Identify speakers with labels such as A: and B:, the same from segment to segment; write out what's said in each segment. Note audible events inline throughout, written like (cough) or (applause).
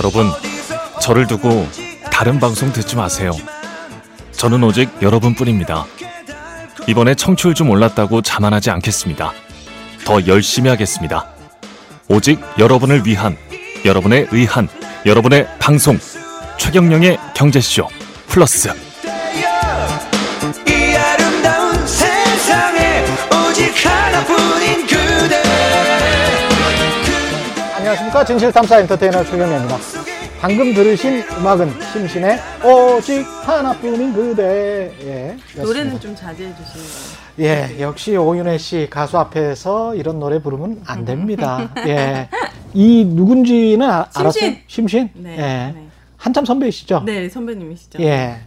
A: 여러분, 저를 두고 다른 방송 듣지 마세요. 저는 오직 여러분뿐입니다. 이번에 청취율 좀 올랐다고 자만하지 않겠습니다. 더 열심히 하겠습니다. 오직 여러분을 위한, 여러분의 의한, 여러분의 방송, 최경령의 경제쇼 플러스.
B: 안녕하십니까 진실탐사 엔터테이너 최경영입니다. 방금 들으신 음악은 심신의 오직 하나뿐인 그대. 예.
C: 노래는 좀 자제해 주시는 거예요.
B: 예, 역시 오윤혜 씨 가수 앞에서 이런 노래 부르면 안 됩니다. 예, 이 누군지는 아. 알았어요? 심신.
C: 네.
B: 예,
C: 네.
B: 한참 선배이시죠?
C: 네, 선배님이시죠.
B: 예.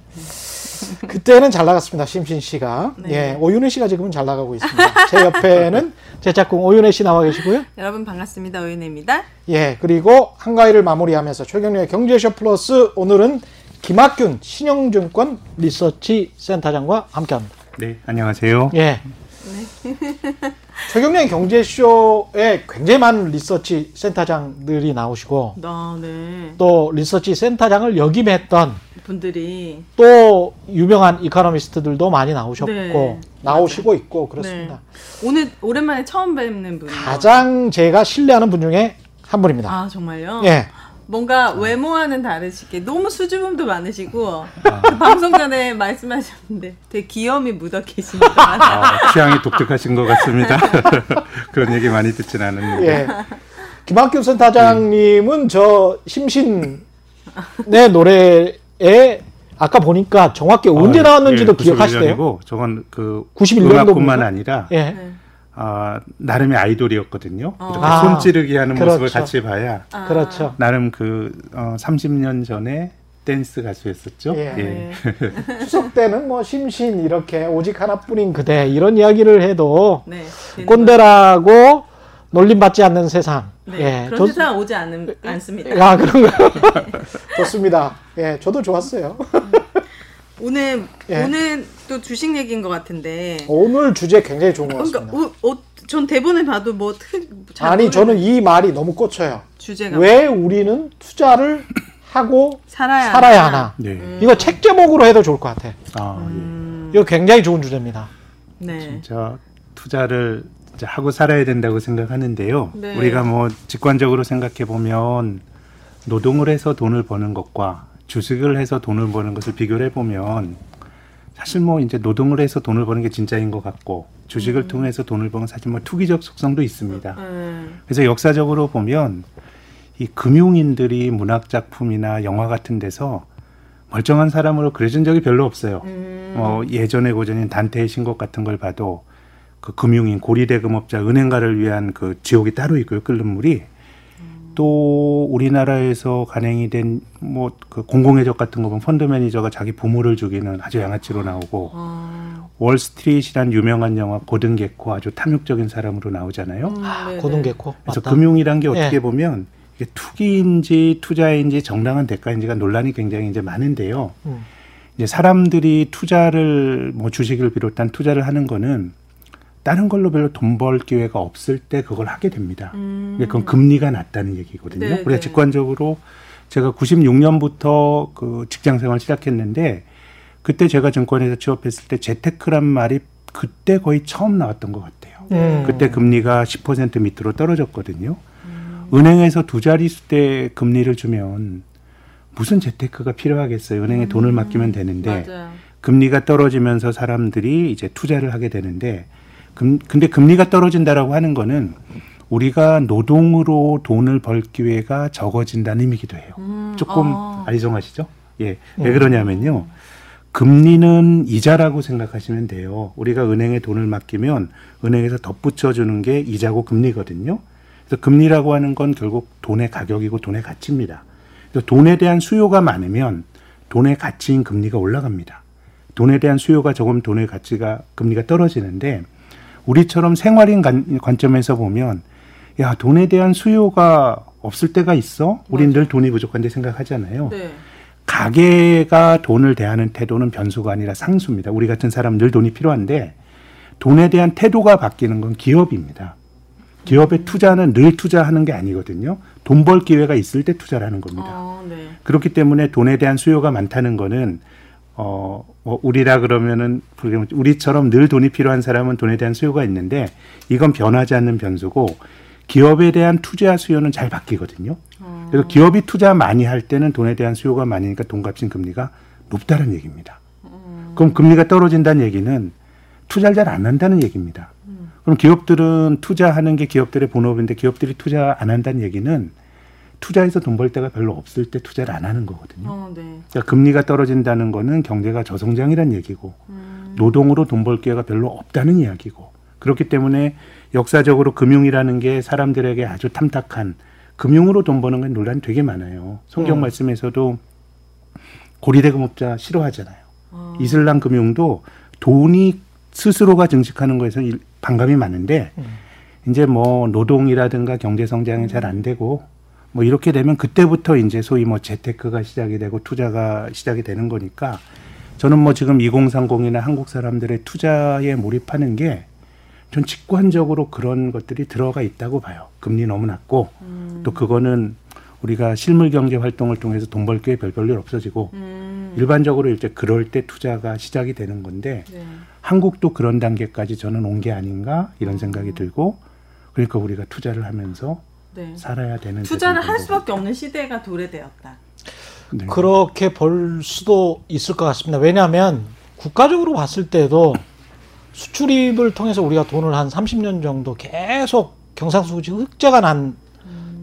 B: (laughs) 그때는 잘 나갔습니다. 심신 씨가.
C: 네.
B: 예, 오윤혜 씨가 지금은 잘 나가고 있습니다. 제 옆에는 (laughs) 제 짝꿍 오윤혜 씨 나와 계시고요.
C: 여러분 반갑습니다. 오윤혜입니다.
B: 예, 그리고 한가위를 마무리하면서 최경영의 경제쇼 플러스 오늘은 김학균 신영증권 리서치 센터장과 함께합니다.
D: 네, 안녕하세요.
B: 예. (laughs) 최경영 경제쇼에 굉장히 많은 리서치 센터장들이 나오시고
C: 아, 네.
B: 또 리서치 센터장을 역임했던
C: 분들이
B: 또 유명한 이코노미스트들도 많이 나오셨고
C: 네,
B: 나오시고 있고 그렇습니다.
C: 네. 오늘 오랜만에 처음 뵙는 분이요.
B: 가장 제가 신뢰하는 분 중에 한 분입니다.
C: 아, 정말요?
B: 예.
C: 뭔가 외모와는 다르시게 너무 수줍음도 많으시고 그 방송 전에 말씀하셨는데 되게 귀염이 묻어 계십니다.
D: 아, 취향이 독특하신 것 같습니다. (laughs) 그런 얘기 많이 듣진 않았는데.
B: 예. 김학규 센터장님은 저 심신의 노래 에 아까 보니까 정확히 언제
D: 아,
B: 나왔는지도
D: 예,
B: 기억하시대요?
D: 91년이고 저건 그
B: 91 년도
D: 음악뿐만
B: 분이요?
D: 아니라
B: 예.
C: 네.
D: 아, 나름의 아이돌이었거든요. 이렇게
B: 아,
D: 손찌르기 하는 모습을
B: 그렇죠.
D: 같이 봐야
C: 아,
B: 그렇죠.
D: 나름 그 어, 30년 전에 댄스 가수였었죠.
B: 예.
C: 네. (laughs)
B: 추석 때는 뭐 심신 이렇게 오직 하나뿐인 그대 이런 이야기를 해도
C: 네.
B: 꼰대라고 놀림받지 않는 세상.
C: 네.
B: 예.
C: 그런
B: 좋-
C: 세상 오지 않, 않습니다.
B: 아 그런가요? (laughs) 좋습니다. 예, 저도 좋았어요.
C: 오늘
B: 예.
C: 오늘 또 주식 얘기인 것 같은데.
B: 오늘 주제 굉장히 좋은 것
C: 그러니까
B: 같습니다.
C: 오, 오, 전 대본을 봐도 뭐 특, 잘
B: 아니
C: 모르는
B: 저는 이 말이 너무 꽂혀요.
C: 주제가
B: 왜 우리는 투자를 하고
C: 살아야
B: 살아야
C: 하나.
B: 하나?
D: 네.
C: 음.
B: 이거 책 제목으로 해도 좋을 것 같아.
D: 아,
B: 이거 굉장히 좋은 주제입니다.
C: 네.
D: 예. 진짜 투자를 하고 살아야 된다고 생각하는데요.
C: 네.
D: 우리가 뭐 직관적으로 생각해 보면 노동을 해서 돈을 버는 것과 주식을 해서 돈을 버는 것을 비교를 해보면 사실 뭐 이제 노동을 해서 돈을 버는 게 진짜인 것 같고 주식을 통해서 돈을 버는 사실 뭐 투기적 속성도 있습니다.
C: 음.
D: 그래서 역사적으로 보면 이 금융인들이 문학 작품이나 영화 같은 데서 멀쩡한 사람으로 그려진 적이 별로 없어요.
C: 음.
D: 뭐 예전의 고전인 단테의 신곡 같은 걸 봐도 그 금융인 고리대금업자 은행가를 위한 그 지옥이 따로 있고요 끓는 물이 또 우리나라에서 간행이 된 뭐 그 공공의적 같은 거 보면 펀드 매니저가 자기 부모를 죽이는 아주 양아치로 나오고
C: 아,
D: 월스트리트란 유명한 영화 고든 게코 아주 탐욕적인 사람으로 나오잖아요.
C: 음, 네네.
B: 고든 게코.
D: 그래서
B: 맞다.
D: 금융이란 게 어떻게
B: 예.
D: 보면 이게 투기인지 투자인지 정당한 대가인지가 논란이 굉장히 이제 많은데요.
B: 음.
D: 이제 사람들이 투자를 뭐 주식을 비롯한 투자를 하는 거는 다른 걸로 별로 돈 벌 기회가 없을 때 그걸 하게 됩니다.
C: 음.
D: 근데 그건 금리가 낮다는 얘기거든요.
C: 네,
D: 우리가
C: 네.
D: 직관적으로 제가 96년부터 그 직장 생활 시작했는데 그때 제가 증권회사 취업했을 때 재테크란 말이 그때 거의 처음 나왔던 것 같아요.
B: 음.
D: 그때 금리가 10% 밑으로 떨어졌거든요. 은행에서 두 자릿수 때 금리를 주면 무슨 재테크가 필요하겠어요. 은행에 돈을 맡기면 되는데
C: 맞아요.
D: 금리가 떨어지면서 사람들이 이제 투자를 하게 되는데 금, 근데 금리가 떨어진다라고 하는 거는 우리가 노동으로 돈을 벌 기회가 적어진다는 의미기도 해요.
C: 음,
D: 조금
C: 아.
D: 아리송하시죠? 예. 왜 그러냐면요. 금리는 이자라고 생각하시면 돼요. 우리가 은행에 돈을 맡기면 은행에서 덧붙여 주는 게 이자고 금리거든요. 그래서 금리라고 하는 건 결국 돈의 가격이고 돈의 가치입니다. 그래서 돈에 대한 수요가 많으면 돈의 가치인 금리가 올라갑니다. 돈에 대한 수요가 적으면 돈의 가치가 금리가 떨어지는데 우리처럼 생활인 관, 관점에서 보면 야 돈에 대한 수요가 없을 때가 있어. 우린 늘 돈이 부족한데 생각하잖아요.
C: 네.
D: 가게가 돈을 대하는 태도는 변수가 아니라 상수입니다. 우리 같은 사람 늘 돈이 필요한데 돈에 대한 태도가 바뀌는 건 기업입니다. 기업의 투자는 늘 투자하는 게 아니거든요. 돈 벌 기회가 있을 때 투자를 하는 겁니다.
C: 어, 네.
D: 그렇기 때문에 돈에 대한 수요가 많다는 거는 어, 뭐 우리라 그러면은 우리처럼 늘 돈이 필요한 사람은 돈에 대한 수요가 있는데 이건 변하지 않는 변수고 기업에 대한 투자 수요는 잘 바뀌거든요. 그래서 기업이 투자 많이 할 때는 돈에 대한 수요가 많으니까 돈 값인 금리가 높다는 얘기입니다. 그럼 금리가 떨어진다는 얘기는 투자를 잘 안 한다는 얘기입니다. 그럼 기업들은 투자하는 게 기업들의 본업인데 기업들이 투자 안 한다는 얘기는 투자해서 돈벌 데가 별로 없을 때 투자를 안 하는 거거든요.
C: 어, 네.
D: 그러니까 금리가 떨어진다는 거는 경제가 저성장이라는 얘기고 노동으로 돈 벌 기회가 별로 없다는 이야기고 그렇기 때문에 역사적으로 금융이라는 게 사람들에게 아주 탐탁한 금융으로 돈 버는 건 논란이 되게 많아요. 성경
B: 음.
D: 말씀에서도 고리대금업자 싫어하잖아요.
C: 어.
D: 이슬람 금융도 돈이 스스로가 증식하는 거에서 일- 반감이 많은데
B: 음.
D: 이제 뭐 노동이라든가 경제 성장이 잘 안 되고 뭐 이렇게 되면 그때부터 이제 소위 뭐 재테크가 시작이 되고 투자가 시작이 되는 거니까 저는 뭐 지금 2030이나 한국 사람들의 투자에 몰입하는 게 전 직관적으로 그런 것들이 들어가 있다고 봐요. 금리 너무 낮고 또 그거는 우리가 실물 경제 활동을 통해서 돈 벌 기회 별 별 일 없어지고
C: 음,
D: 일반적으로 이제 그럴 때 투자가 시작이 되는 건데
C: 네.
D: 한국도 그런 단계까지 저는 온 게 아닌가 이런 생각이 들고 그러니까 우리가 투자를 하면서
C: 네.
D: 살아야 되는
C: 투자를 할. 수밖에 없는 시대가 도래되었다.
D: 네.
B: 그렇게 볼 수도 있을 것 같습니다. 왜냐하면 국가적으로 봤을 때도 수출입을 통해서 우리가 돈을 한 30년 정도 계속 경상수지 흑자가 난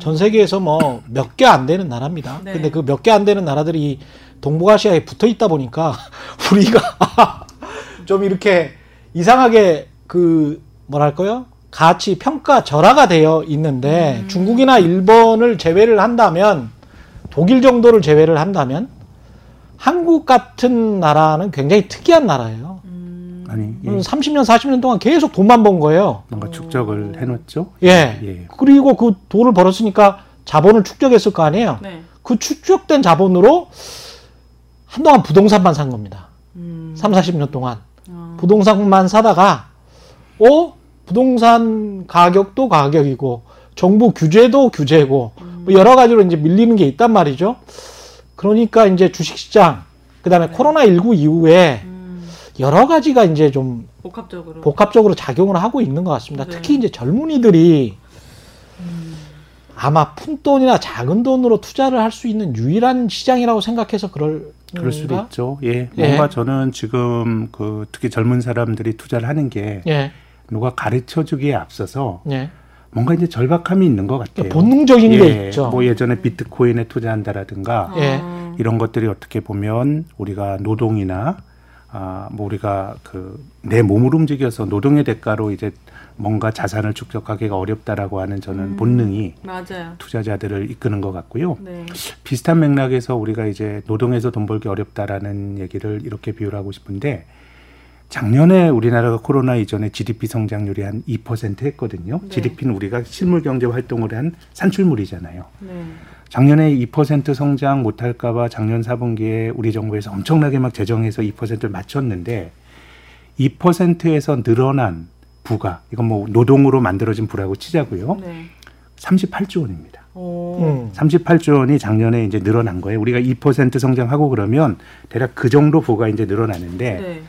B: 전 세계에서 뭐 몇 개 안 되는 나라입니다.
C: 네.
B: 근데 그 몇 개 안 되는 나라들이 이 동북아시아에 붙어 있다 보니까 (laughs) 우리가 (laughs) 좀 이렇게 이상하게 그 뭐랄까요? 가치 평가 절하가 되어 있는데 중국이나 일본을 제외를 한다면 독일 정도를 제외를 한다면 한국 같은 나라는 굉장히 특이한 나라예요.
D: 아니 예,
B: 30년, 40년 동안 계속 돈만 번 거예요.
D: 뭔가 축적을 해놓죠.
B: 예.
D: 예.
B: 그리고 그 돈을 벌었으니까 자본을 축적했을 거 아니에요.
C: 네.
B: 그 축적된 자본으로 한동안 부동산만 산 겁니다.
C: 음.
B: 3, 40년 동안.
C: 어.
B: 부동산만 사다가, 어? 부동산 가격도 가격이고, 정부 규제도 규제고, 뭐 여러 가지로 이제 밀리는 게 있단 말이죠. 그러니까 이제 주식시장, 그 다음에 코로나 19 이후에
C: 음,
B: 여러 가지가 이제 좀
C: 복합적으로.
B: 복합적으로 작용을 하고 있는 것 같습니다.
C: 네.
B: 특히 이제 젊은이들이 아마 푼돈이나 작은 돈으로 투자를 할 수 있는 유일한 시장이라고 생각해서 그럴
D: 그럴 수도? 있죠. 예.
B: 예.
D: 뭔가 저는 지금 그 특히 젊은 사람들이 투자를 하는 게
B: 예,
D: 누가 가르쳐 주기에 앞서서
B: 예.
D: 뭔가 이제 절박함이 있는 것 같아요.
B: 본능적인
D: 예.
B: 게 있죠.
D: 뭐 예전에 비트코인에 투자한다라든가
B: 예.
C: 어.
D: 이런 것들이 어떻게 보면 우리가 노동이나 아, 뭐 우리가 그 내 몸을 움직여서 노동의 대가로 이제 뭔가 자산을 축적하기가 어렵다라고 하는 저는
C: 음.
D: 본능이
C: 맞아요.
D: 투자자들을 이끄는 것 같고요.
C: 네.
D: 비슷한 맥락에서 우리가 이제 노동에서 돈 벌기 어렵다라는 얘기를 이렇게 비유를 하고 싶은데 작년에 우리나라가 코로나 이전에 GDP 성장률이 한 2% 했거든요.
C: 네.
D: GDP는 우리가 실물 경제 활동을 한 산출물이잖아요.
C: 네.
D: 작년에 2% 성장 못할까봐 작년 4분기에 우리 정부에서 엄청나게 막 재정해서 2%를 맞췄는데 2%에서 늘어난 부가 이건 뭐 노동으로 만들어진 부라고 치자고요.
C: 네.
D: 38조 원입니다.
C: 오.
B: 음.
D: 38조 원이 작년에 이제 늘어난 거예요. 우리가 2% 성장하고 그러면 대략 그 정도 부가 이제 늘어나는데
C: 네.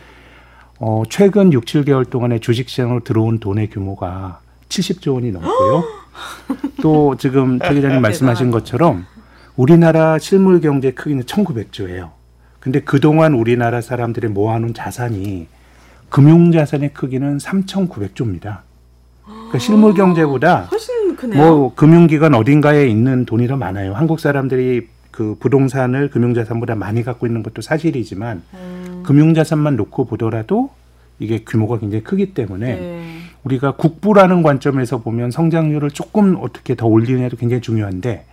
D: 어, 최근 6, 7개월 동안에 주식시장으로 들어온 돈의 규모가 70조 원이 넘고요. (gasps) 또 지금 최 기자님 말씀하신 것처럼 우리나라 실물 경제 크기는 1900조예요. 근데 그동안 우리나라 사람들이 모아놓은 자산이 금융 자산의 크기는 3,900조입니다. 그러니까 실물 경제보다. (gasps) 뭐 금융기관 어딘가에 있는 돈이 더 많아요. 한국 사람들이 그 부동산을 금융 자산보다 많이 갖고 있는 것도 사실이지만
C: 음.
D: 금융자산만 놓고 보더라도 이게 규모가 굉장히 크기 때문에
C: 네.
D: 우리가 국부라는 관점에서 보면 성장률을 조금 어떻게 더 올리느냐도 굉장히 중요한데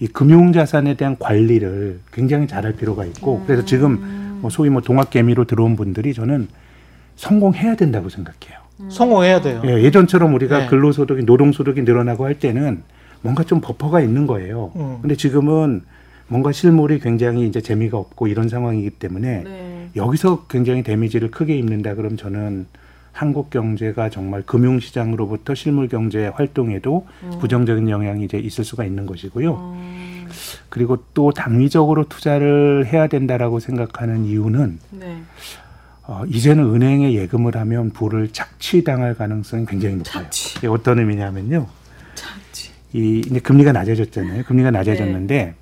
D: 이 금융자산에 대한 관리를 굉장히 잘할 필요가 있고 그래서 지금 뭐 소위 뭐 동학개미로 들어온 분들이 저는 성공해야 된다고 생각해요.
B: 성공해야 돼요.
D: 예, 예전처럼 우리가
B: 네.
D: 근로소득이 노동소득이 늘어나고 할 때는 뭔가 좀 버퍼가 있는 거예요.
B: 음.
D: 근데 지금은 뭔가 실물이 굉장히 이제 재미가 없고 이런 상황이기 때문에
C: 네.
D: 여기서 굉장히 데미지를 크게 입는다 그럼 저는 한국 경제가 정말 금융 시장으로부터 실물 경제 활동에도 부정적인 영향이 이제 있을 수가 있는 것이고요.
C: 어,
D: 그리고 또 당위적으로 투자를 해야 된다라고 생각하는 이유는
C: 네.
D: 어, 이제는 은행에 예금을 하면 부를 착취당할 가능성이 굉장히 높아요.
C: 착취.
D: 어떤 의미냐면요.
C: 참지.
D: 이 이제 금리가 낮아졌잖아요. 금리가 낮아졌는데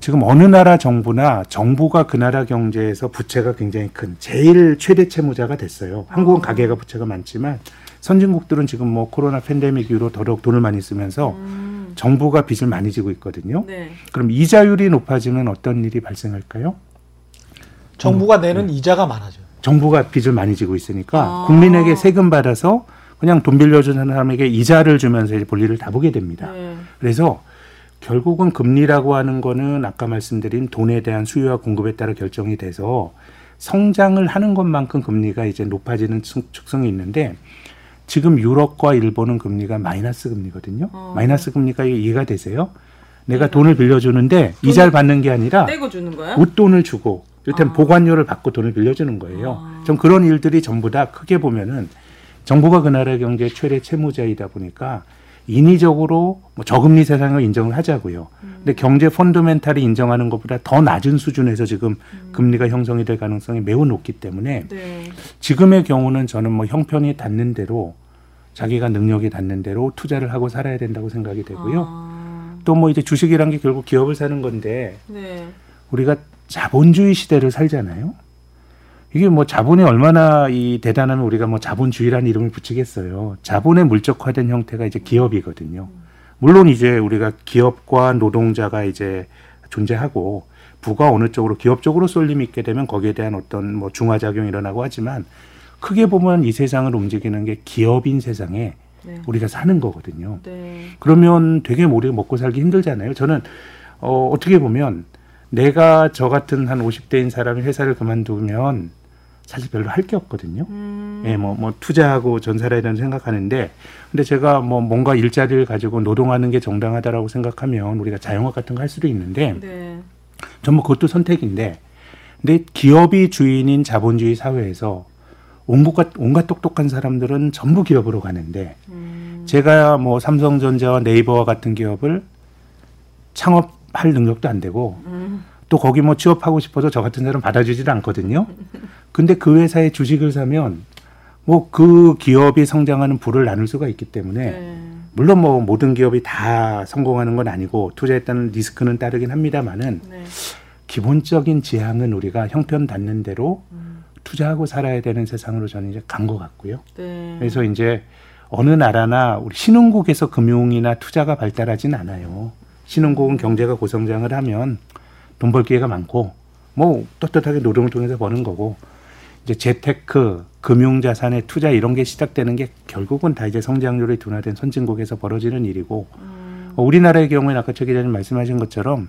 D: 지금 어느 나라 정부나 정부가 그 나라 경제에서 부채가 굉장히 큰 제일 최대 채무자가 됐어요. 한국은 가계가 부채가 많지만 선진국들은 지금 뭐 코로나 팬데믹 이후로 더더욱 돈을 많이 쓰면서
C: 음.
D: 정부가 빚을 많이 지고 있거든요.
C: 네.
D: 그럼 이자율이 높아지면 어떤 일이 발생할까요?
B: 정부가 내는 이자가 많아져요.
D: 정부가 빚을 많이 지고 있으니까
C: 아.
D: 국민에게 세금 받아서 그냥 돈 빌려주는 사람에게 이자를 주면서 이제 볼일을 다 보게 됩니다.
C: 네.
D: 그래서 결국은 금리라고 하는 거는 아까 말씀드린 돈에 대한 수요와 공급에 따라 결정이 돼서 성장을 하는 것만큼 금리가 이제 높아지는 측- 특성이 있는데 지금 유럽과 일본은 금리가 마이너스 금리거든요.
C: 어.
D: 마이너스 금리가 이해가 되세요? 내가 돈을 빌려주는데 이자를 받는 게 아니라
C: 떼고 주는 거야?
D: 웃돈을 주고 이를테면
C: 아.
D: 보관료를 받고 돈을 빌려주는 거예요.
C: 아.
D: 좀 그런 일들이 전부 다 크게 보면은 정부가 그 나라 경제 최대 채무자이다 보니까 인위적으로 뭐 저금리 세상을 인정을 하자고요. 근데 경제 펀더멘탈이 인정하는 것보다 더 낮은 수준에서 지금 금리가 형성이 될 가능성이 매우 높기 때문에
C: 네.
D: 지금의 경우는 저는 뭐 형편이 닿는 대로 자기가 능력이 닿는 대로 투자를 하고 살아야 된다고 생각이 되고요.
C: 아,
D: 또뭐 이제 주식이란 게 결국 기업을 사는 건데
C: 네.
D: 우리가 자본주의 시대를 살잖아요. 이게 뭐 자본이 얼마나 이 대단하면 우리가 뭐 자본주의라는 이름을 붙이겠어요. 자본의 물적화된 형태가 이제 기업이거든요. 물론 이제 우리가 기업과 노동자가 이제 존재하고 부가 어느 쪽으로 기업 쪽으로 쏠림이 있게 되면 거기에 대한 어떤 뭐 중화작용이 일어나고 하지만 크게 보면 이 세상을 움직이는 게 기업인 세상에
C: 네.
D: 우리가 사는 거거든요.
C: 네.
D: 그러면 되게 우리가 먹고 살기 힘들잖아요. 저는 어, 어떻게 보면 내가 저 같은 한 50대인 사람이 회사를 그만두면 사실 별로 할 게 없거든요.
C: 음.
D: 예, 뭐, 뭐, 투자하고 전 살아야 된다고 생각하는데, 근데 제가 뭐 뭔가 일자리를 가지고 노동하는 게 정당하다라고 생각하면 우리가 자영업 같은 거 할 수도 있는데,
C: 네.
D: 전부 그것도 선택인데, 근데 기업이 주인인 자본주의 사회에서 온갖, 온갖 똑똑한 사람들은 전부 기업으로 가는데,
C: 음.
D: 제가 뭐 삼성전자와 네이버와 같은 기업을 창업할 능력도 안 되고
C: 음.
D: 또 거기 뭐 취업하고 싶어서 저 같은 사람 받아주지도 않거든요. 근데 그 회사의 주식을 사면 뭐 그 기업이 성장하는 부를 나눌 수가 있기 때문에
C: 네.
D: 물론 뭐 모든 기업이 다 성공하는 건 아니고 투자했다는 리스크는 따르긴 합니다만은
C: 네.
D: 기본적인 지향은 우리가 형편 닿는 대로
C: 음.
D: 투자하고 살아야 되는 세상으로 저는 이제 간 것 같고요.
C: 네.
D: 그래서 이제 어느 나라나 우리 신흥국에서 금융이나 투자가 발달하진 않아요. 신흥국은 경제가 고성장을 하면 돈 벌 기회가 많고 뭐 떳떳하게 노동을 통해서 버는 거고 이제 재테크, 금융자산의 투자 이런 게 시작되는 게 결국은 다 이제 성장률이 둔화된 선진국에서 벌어지는 일이고
C: 음.
D: 어, 우리나라의 경우에는 아까 최 기자님 말씀하신 것처럼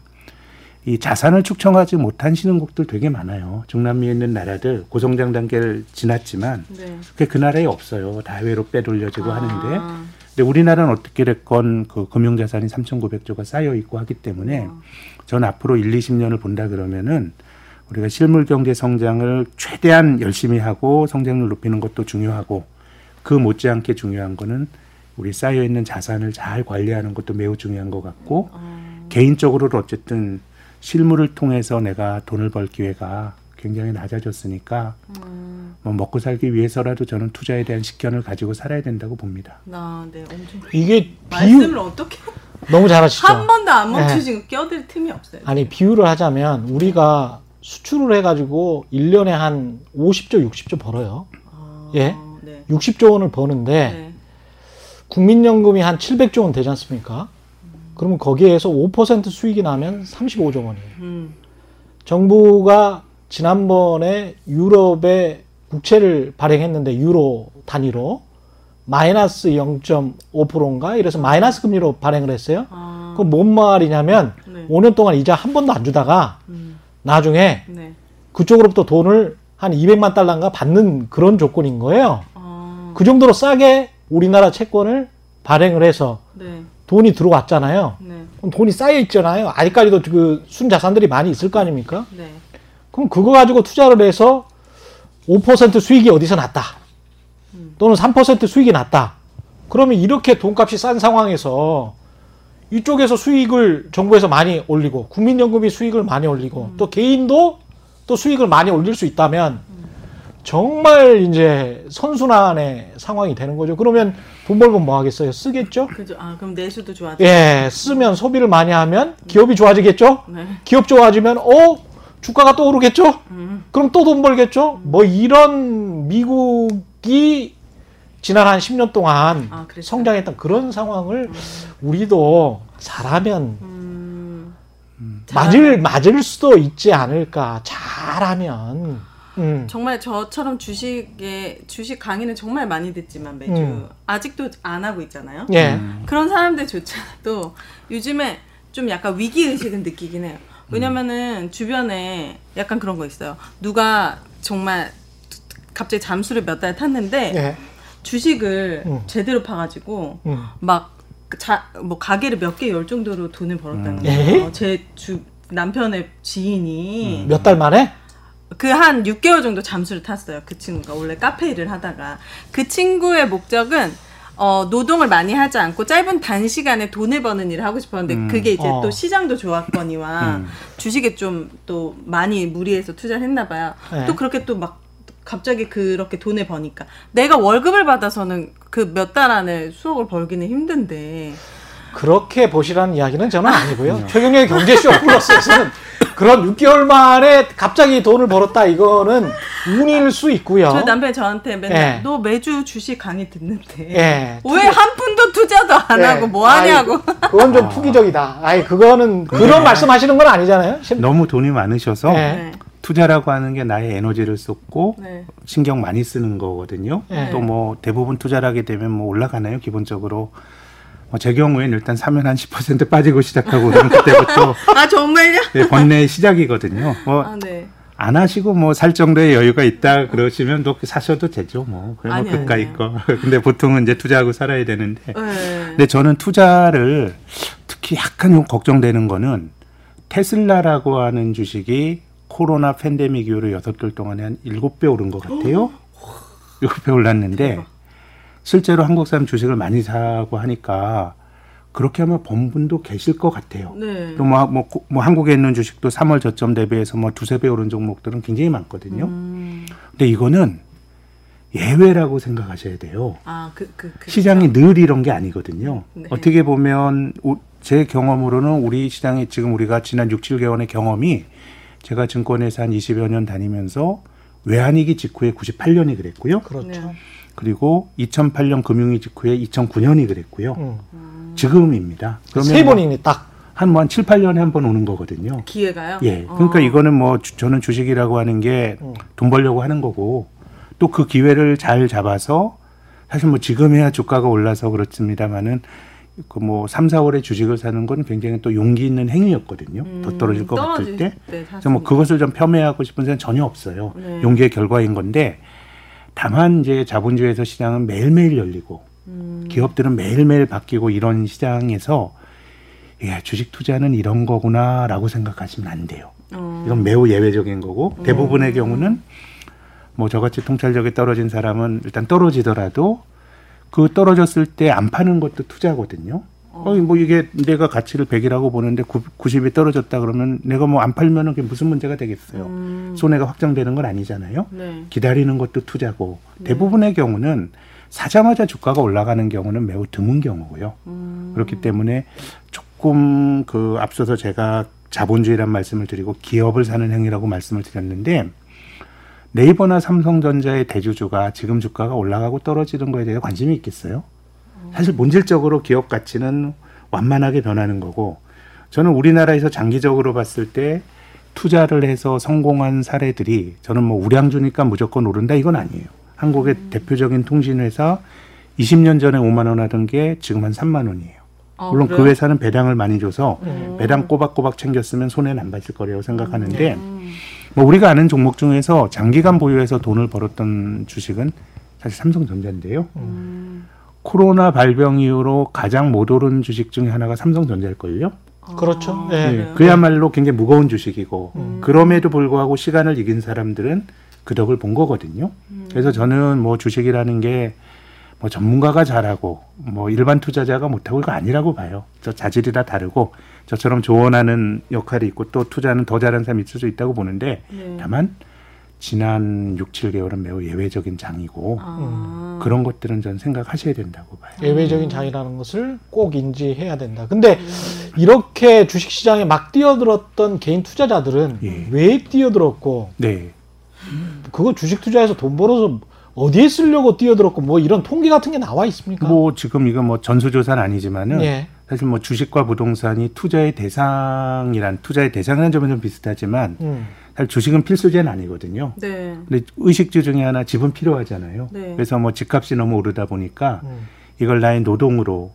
D: 이 자산을 축청하지 못한 신흥국들 되게 많아요. 중남미에 있는 나라들 고성장 단계를 지났지만
C: 네.
D: 그게 그 나라에 없어요. 다 해외로 빼돌려지고 하는데.
C: 아.
D: 근데 우리나라는 어떻게 됐건 그 금융자산이 3,900조가 쌓여 있고 하기 때문에
C: 어.
D: 전 앞으로 1, 20년을 본다 그러면은 우리가 실물 경제 성장을 최대한 열심히 하고 성장률 높이는 것도 중요하고 그 못지않게 중요한 거는 우리 쌓여 있는 자산을 잘 관리하는 것도 매우 중요한 것 같고
C: 어.
D: 개인적으로도 어쨌든 실물을 통해서 내가 돈을 벌 기회가 굉장히 낮아졌으니까
C: 음.
D: 뭐 먹고 살기 위해서라도 저는 투자에 대한 식견을 가지고 살아야 된다고 봅니다.
C: 아, 네. 엄청
B: 이게
C: 말씀을
B: 비유
C: 어떻게
B: 너무 잘하시죠.
C: 한 번도 안
B: 네.
C: 멈추시고 껴들 틈이 없어요.
B: 아니 비유를 하자면 우리가 수출을 해가지고 1년에 한 50조, 60조 벌어요.
C: 아,
B: 예?
C: 네.
B: 60조 원을 버는데
C: 네.
B: 국민연금이 한 700조 원 되지 않습니까? 그러면 거기에서 5% 수익이 나면 35조 원이에요.
C: 음.
B: 정부가 지난번에 유럽에 국채를 발행했는데 유로 단위로 마이너스 0.5%인가 이래서 마이너스 금리로 발행을 했어요.
C: 아.
B: 그럼 뭔 말이냐면
C: 네.
B: 5년 동안 이자 한 번도 안 주다가
C: 음.
B: 나중에
C: 네.
B: 그쪽으로부터 돈을 한 200만 달러인가 받는 그런 조건인 거예요.
C: 아.
B: 그 정도로 싸게 우리나라 채권을 발행을 해서
C: 네.
B: 돈이 들어왔잖아요.
C: 네.
B: 그럼 돈이 쌓여 있잖아요. 아직까지도 그 순자산들이 많이 있을 거 아닙니까?
C: 네.
B: 그럼 그거 가지고 투자를 해서 5% 수익이 어디서 났다. 또는 3% 수익이 났다. 그러면 이렇게 돈값이 싼 상황에서 이쪽에서 수익을 정부에서 많이 올리고 국민연금이 수익을 많이 올리고 또 개인도 또 수익을 많이 올릴 수 있다면 정말 이제 선순환의 상황이 되는 거죠. 그러면 돈 벌면 뭐 하겠어요? 쓰겠죠?
C: 그죠. 아 그럼 내수도 좋아져.
B: 예, 쓰면 소비를 많이 하면 기업이 좋아지겠죠?
C: 네.
B: 기업 좋아지면 어 주가가 또 오르겠죠?
C: 음.
B: 그럼 또 돈 벌겠죠? 뭐 이런 미국이 지난 한 10년 동안
C: 아?
B: 성장했던 그런 상황을 우리도 잘하면
C: 음.
B: 맞을 맞을 수도 있지 않을까 잘하면 음.
C: 정말 저처럼 주식에 주식 강의는 정말 많이 듣지만 매주
B: 음.
C: 아직도 안 하고 있잖아요.
B: 예.
C: 그런 사람들조차도 요즘에 좀 약간 위기 의식은 느끼긴 해요. 왜냐면은 주변에 약간 그런 거 있어요. 누가 정말 갑자기 잠수를 몇 달 탔는데
B: 예.
C: 주식을
B: 음.
C: 제대로 파가지고
B: 음.
C: 막자뭐 가게를 몇 개 열 정도로 돈을 벌었다는
B: 음.
C: 거예요.
B: 에?
C: 제주 남편의 지인이
B: 몇 달 만에
C: 그한 6개월 정도 잠수를 탔어요. 그 친구가 원래 카페 일을 하다가 그 친구의 목적은 어, 노동을 많이 하지 않고 짧은 단시간에 돈을 버는 일을 하고 싶었는데
D: 음.
C: 그게 이제
B: 어.
C: 또 시장도 좋았거니와
D: 음.
C: 주식에 좀 또 많이 무리해서 투자를 했나 봐요.
B: 네.
C: 또 그렇게 또 막 갑자기 그렇게 돈을 버니까 내가 월급을 받아서는 그 몇 달 안에 수억을 벌기는 힘든데
B: 그렇게 보시라는 이야기는 저는 아니고요. (laughs) 최경영의 경제쇼 플러스에서는 그런 6개월 만에 갑자기 돈을 벌었다 이거는 운일 수 있고요.
C: 저 남편이 저한테 맨날
B: 예.
C: 너 매주 주식 강의 듣는데
B: 예.
C: 왜한 푼도 투자도 안
B: 예.
C: 하고 뭐 하냐고.
B: 아이, 그건 좀 투기적이다. 아이 그거는 그런 말씀하시는 건 아니잖아요. 심-
D: 너무 돈이 많으셔서
B: 네.
C: 네.
D: 투자라고 하는 게 나의 에너지를 쏟고
C: 네.
D: 신경 많이 쓰는 거거든요.
B: 네.
D: 또뭐 대부분 투자를 하게 되면 뭐 올라가나요? 기본적으로. 뭐제 경우에는 일단 사면 한 10% (laughs) 빠지고 시작하고 그럼 그때부터 (laughs)
C: 아 정말요?
D: 네, 번뇌의 시작이거든요. 뭐
C: 아 네.
D: 안 하시고 뭐 살 정도의 여유가 있다 그러시면 또 사셔도 되죠. 뭐뭐
C: 아니,
D: 그까이
C: 아니에요.
D: 거. (laughs) 근데 보통은 이제 투자하고 살아야 되는데.
C: 네.
D: 근데 저는 투자를 특히 약간 좀 걱정되는 거는 테슬라라고 하는 주식이 코로나 팬데믹 이후로 여섯 개월 동안에 한 일곱 배 오른 것 같아요. (gasps) 일곱 배 올랐는데
C: 대박.
D: 실제로 한국 사람 주식을 많이 사고 하니까 그렇게 하면 번 분도 계실 것 같아요.
C: 네.
D: 또 뭐, 뭐, 고- 뭐 한국에 있는 주식도 3월 저점 대비해서 뭐 두세 배 오른 종목들은 굉장히 많거든요.
C: 음.
D: 근데 이거는 예외라고 생각하셔야 돼요.
C: 아, 그, 그, 그.
D: 시장이 늘 이런 게 아니거든요.
C: 네.
D: 어떻게 보면 우- 제 경험으로는 우리 시장이 지금 우리가 지난 6, 7개월의 경험이 제가 증권회사 한 20여 년 다니면서 외환위기 직후에 98년이 그랬고요.
B: 그렇죠.
C: 네.
D: 그리고 2008년 금융위기 직후에 2009년이 그랬고요.
B: 음.
D: 지금입니다. 그러면 세뭐
B: 번이니 딱.
D: 한, 뭐 한 7, 8년에 한 번 오는 거거든요.
C: 기회가요?
D: 예. 그러니까
C: 어.
D: 이거는 뭐 주- 저는 주식이라고 하는 게 돈 벌려고 하는 거고 또 그 기회를 잘 잡아서 사실 뭐 지금 해야 주가가 올라서 그렇습니다만은 그뭐 3, 4월에 주식을 사는 건 굉장히 또 용기 있는 행위였거든요. 더 떨어질 것 같을
C: 음,
D: 때.
C: 때
D: 그래서 뭐 그것을 좀 폄훼하고 싶은 생각 전혀 없어요.
C: 네.
D: 용기의 결과인 건데 다만 이제 자본주의에서 시장은 매일매일 열리고
C: 음.
D: 기업들은 매일매일 바뀌고 이런 시장에서 예, 주식 투자는 이런 거구나라고 생각하시면 안 돼요.
C: 어.
D: 이건 매우 예외적인 거고 대부분의 경우는 뭐 저같이 통찰력이 떨어진 사람은 일단 떨어지더라도 그 떨어졌을 때 안 파는 것도 투자거든요. 어, 뭐 이게 내가 가치를 100이라고 보는데 90이 떨어졌다 그러면 내가 뭐 안 팔면은 그게 무슨 문제가 되겠어요.
C: 음.
D: 손해가 확정되는 건 아니잖아요.
C: 네.
D: 기다리는 것도 투자고 대부분의 경우는 사자마자 주가가 올라가는 경우는 매우 드문 경우고요.
C: 음.
D: 그렇기 때문에 조금 그 앞서서 제가 자본주의란 말씀을 드리고 기업을 사는 행위라고 말씀을 드렸는데 네이버나 삼성전자의 대주주가 지금 주가가 올라가고 떨어지는 거에 대해 관심이 있겠어요? 사실 본질적으로 기업 가치는 완만하게 변하는 거고 저는 우리나라에서 장기적으로 봤을 때 투자를 해서 성공한 사례들이 저는 뭐 우량주니까 무조건 오른다 이건 아니에요. 한국의 대표적인 통신회사 20년 전에 5만 원 하던 게 지금 한 3만 원이에요.
C: 아,
D: 물론 그
C: 그래요?
D: 회사는 배당을 많이 줘서
B: 음.
D: 배당 꼬박꼬박 챙겼으면 손해는 안 봤을 거라고 생각하는데
C: 음.
D: 뭐 우리가 아는 종목 중에서 장기간 보유해서 돈을 벌었던 주식은 사실 삼성전자인데요.
C: 음.
D: 코로나 발병 이후로 가장 못 오른 주식 중에 하나가 삼성전자일 걸요.
B: 그렇죠.
C: 아,
B: 예.
D: 예,
C: 그래요?
D: 그야말로 굉장히 무거운 주식이고
C: 음.
D: 그럼에도 불구하고 시간을 이긴 사람들은 그 덕을 본 거거든요.
C: 음.
D: 그래서 저는 뭐 주식이라는 게 뭐 전문가가 잘하고 뭐 일반 투자자가 못하고 이거 아니라고 봐요. 저 자질이 다 다르고 저처럼 조언하는 역할이 있고 또 투자는 더 잘하는 사람이 있을 수 있다고 보는데
C: 네.
D: 다만 지난 6, 7개월은 매우 예외적인 장이고
C: 아.
D: 그런 것들은 전 생각하셔야 된다고 봐요.
B: 예외적인 장이라는 것을 꼭 인지해야 된다. 근데 이렇게 주식시장에 막 뛰어들었던 개인 투자자들은
D: 예.
B: 왜 뛰어들었고
D: 네.
B: 그거 주식 투자해서 돈 벌어서 어디에 쓰려고 뛰어들었고 뭐 이런 통계 같은 게 나와 있습니까?
D: 뭐 지금 이거 뭐 전수조사는 아니지만은
B: 예.
D: 사실 뭐 주식과 부동산이 투자의 대상이란 투자의 대상이라는 점은 좀 비슷하지만
B: 음.
D: 사실 주식은 필수제는 아니거든요.
C: 네.
D: 근데 의식주 중에 하나 집은 필요하잖아요.
C: 네.
D: 그래서 뭐 집값이 너무 오르다 보니까
B: 음.
D: 이걸 나의 노동으로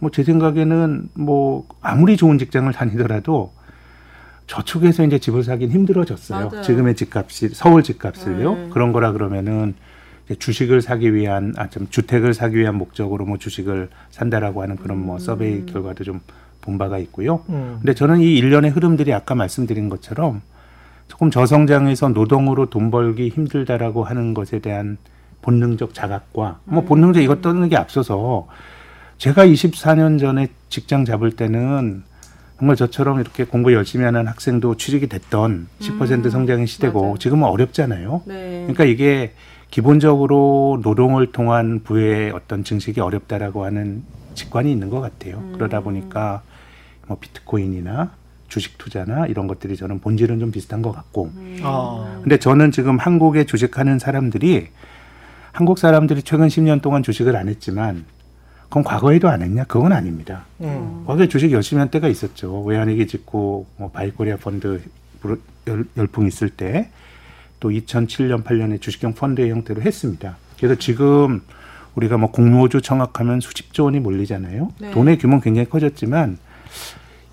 D: 뭐 제 생각에는 뭐 아무리 좋은 직장을 다니더라도 저축해서 이제 집을 사긴 힘들어졌어요.
C: 맞아요.
D: 지금의 집값이 서울 집값을요.
C: 네.
D: 그런 거라 그러면은 주식을 사기 위한 아 좀 주택을 사기 위한 목적으로 뭐 주식을 산다라고 하는 그런 뭐 서베이 결과도 좀 본 바가 있고요.
B: 음.
D: 근데 저는 이 일련의 흐름들이 아까 말씀드린 것처럼 조금 저성장에서 노동으로 돈 벌기 힘들다라고 하는 것에 대한 본능적 자각과 뭐 본능적 이것 떠는 게 앞서서 제가 24년 전에 직장 잡을 때는 정말 저처럼 이렇게 공부 열심히 하는 학생도 취직이 됐던 10% 성장의 시대고
C: 맞아요.
D: 지금은 어렵잖아요.
C: 네.
D: 그러니까 이게 기본적으로 노동을 통한 부의 어떤 증식이 어렵다라고 하는 직관이 있는 것 같아요. 그러다 보니까 뭐 비트코인이나 주식 투자나 이런 것들이 저는 본질은 좀 비슷한 것 같고.
B: 아.
D: 근데 저는 지금 한국에 주식하는 사람들이 한국 사람들이 최근 10년 동안 주식을 안 했지만 그건 과거에도 안 했냐? 그건 아닙니다.
B: 음.
D: 과거에 주식 열심히 한 때가 있었죠. 외환위기 직후 뭐 바이코리아 펀드 열풍 있을 때 또 2007년 8년에 주식형 펀드의 형태로 했습니다. 그래서 지금 우리가 뭐 공모주 청약하면 수십조 원이 몰리잖아요.
C: 네.
D: 돈의 규모는 굉장히 커졌지만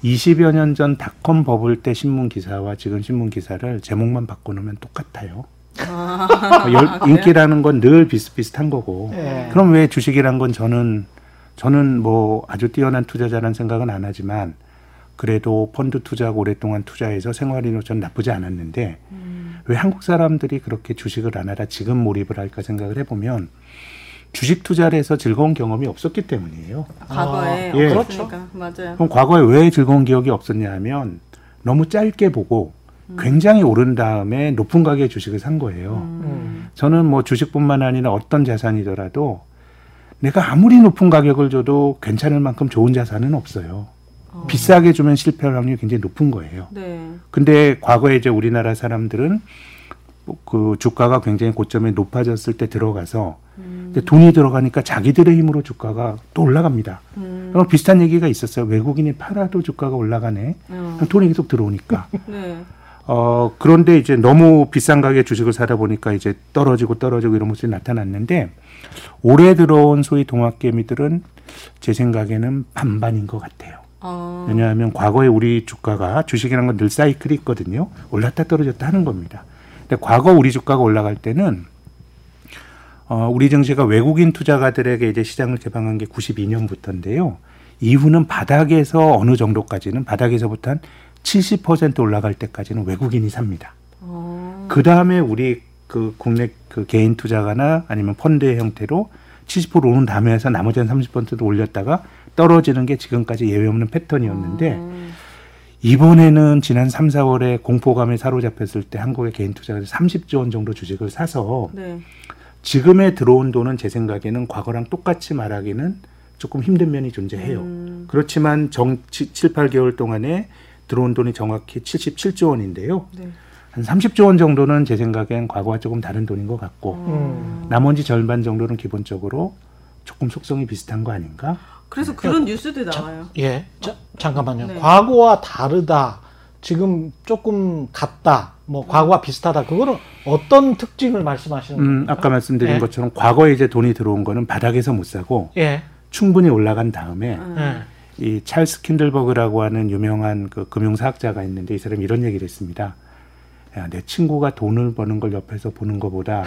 D: 20여 년 전 닷컴 버블 때 신문 기사와 지금 신문 기사를 제목만 바꿔놓으면 똑같아요.
C: 아,
D: 뭐 열-
C: 그래요?
D: 인기라는 건 늘 비슷비슷한 거고.
B: 예.
D: 그럼 왜 주식이란 건 저는 저는 뭐 아주 뛰어난 투자자라는 생각은 안 하지만 그래도 펀드 투자하고 오랫동안 투자해서 생활인으로 전 나쁘지 않았는데
C: 음.
D: 왜 한국 사람들이 그렇게 주식을 안 하다 지금 몰입을 할까 생각을 해보면 주식 투자를 해서 즐거운 경험이 없었기 때문이에요.
C: 과거에
D: 아, 예.
C: 없었으니까 맞아요.
D: 그럼 과거에 왜 즐거운 기억이 없었냐 하면 너무 짧게 보고 굉장히 오른 다음에 높은 가격의 주식을 산 거예요.
B: 음.
D: 저는 뭐 주식뿐만 아니라 어떤 자산이더라도 내가 아무리 높은 가격을 줘도 괜찮을 만큼 좋은 자산은 없어요.
C: 어.
D: 비싸게 주면 실패할 확률이 굉장히 높은 거예요.
C: 네.
D: 근데 과거에 이제 우리나라 사람들은 뭐그 주가가 굉장히 고점에 높아졌을 때 들어가서 근데 돈이 들어가니까 자기들의 힘으로 주가가 또 올라갑니다.
C: 음.
D: 그럼 비슷한 얘기가 있었어요. 외국인이 팔아도 주가가 올라가네.
C: 어.
D: 돈이 계속 들어오니까. (laughs)
C: 네.
D: 어, 그런데 이제 너무 비싼 가격에 주식을 사다 보니까 이제 떨어지고 떨어지고 이런 모습이 나타났는데 올해 들어온 소위 동학개미들은 제 생각에는 반반인 것 같아요.
C: 어.
D: 왜냐하면 과거에 우리 주가가 주식이라는 건 늘 사이클이 있거든요. 올랐다 떨어졌다 하는 겁니다. 근데 과거 우리 주가가 올라갈 때는 어, 우리 증시가 외국인 투자가들에게 이제 시장을 개방한 게 92년부터인데요. 이후는 바닥에서 어느 정도까지는 바닥에서부터 한 70% 올라갈 때까지는 외국인이 삽니다.
C: 어.
D: 그 다음에 우리 그 국내 그 개인 투자가나 아니면 펀드의 형태로 70% 오른 다음에 해서 나머지는 30%도 올렸다가 떨어지는 게 지금까지 예외 없는 패턴이었는데
C: 어.
D: 이번에는 지난 3, 4월에 공포감에 사로잡혔을 때 한국의 개인 투자가 30조 원 정도 주식을 사서
C: 네.
D: 지금에 들어온 돈은 제 생각에는 과거랑 똑같이 말하기는 조금 힘든 면이 존재해요.
C: 음.
D: 그렇지만 정 7, 8개월 동안에 들어온 돈이 정확히 77조 원인데요.
C: 네.
D: 한 30조 원 정도는 제 생각엔 과거와 조금 다른 돈인 것 같고
B: 음.
D: 나머지 절반 정도는 기본적으로 조금 속성이 비슷한 거 아닌가?
C: 그래서 그런 뉴스도 나와요.
B: 예. 자, 잠깐만요.
C: 네.
B: 과거와 다르다. 지금 조금 같다. 뭐 과거와 비슷하다. 그거는 어떤 특징을 말씀하시는
D: 음,
B: 겁니까?
D: 아까 말씀드린
B: 예.
D: 것처럼 과거에 이제 돈이 들어온 거는 바닥에서 못 사고
B: 예.
D: 충분히 올라간 다음에
C: 음.
B: 예.
D: 이 찰스 킨들버그라고 하는 유명한 그 금융사학자가 있는데 이 사람이 이런 얘기를 했습니다. 야, 내 친구가 돈을 버는 걸 옆에서 보는 것보다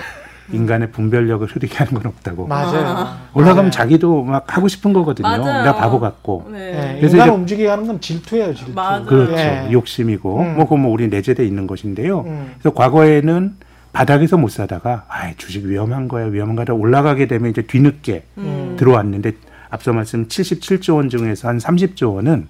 D: 인간의 분별력을 흐리게 하는 건 없다고.
B: 맞아요.
D: 올라가면
B: 네.
D: 자기도 막 하고 싶은 거거든요.
C: 맞아요.
D: 내가 바보 같고.
C: 네.
B: 네,
D: 그래서 이제-
B: 움직이게 하는 건 질투예요, 질투.
C: 맞아요.
D: 그렇죠.
B: 예.
D: 욕심이고
B: 음.
D: 뭐 그건 뭐 우리 내재돼 있는 것인데요.
B: 음.
D: 그래서 과거에는 바닥에서 못 사다가 아 주식 위험한 거야 위험한 거야 올라가게 되면 이제 뒤늦게
B: 음.
D: 들어왔는데 앞서 말씀 77조 원 중에서 한 30조 원은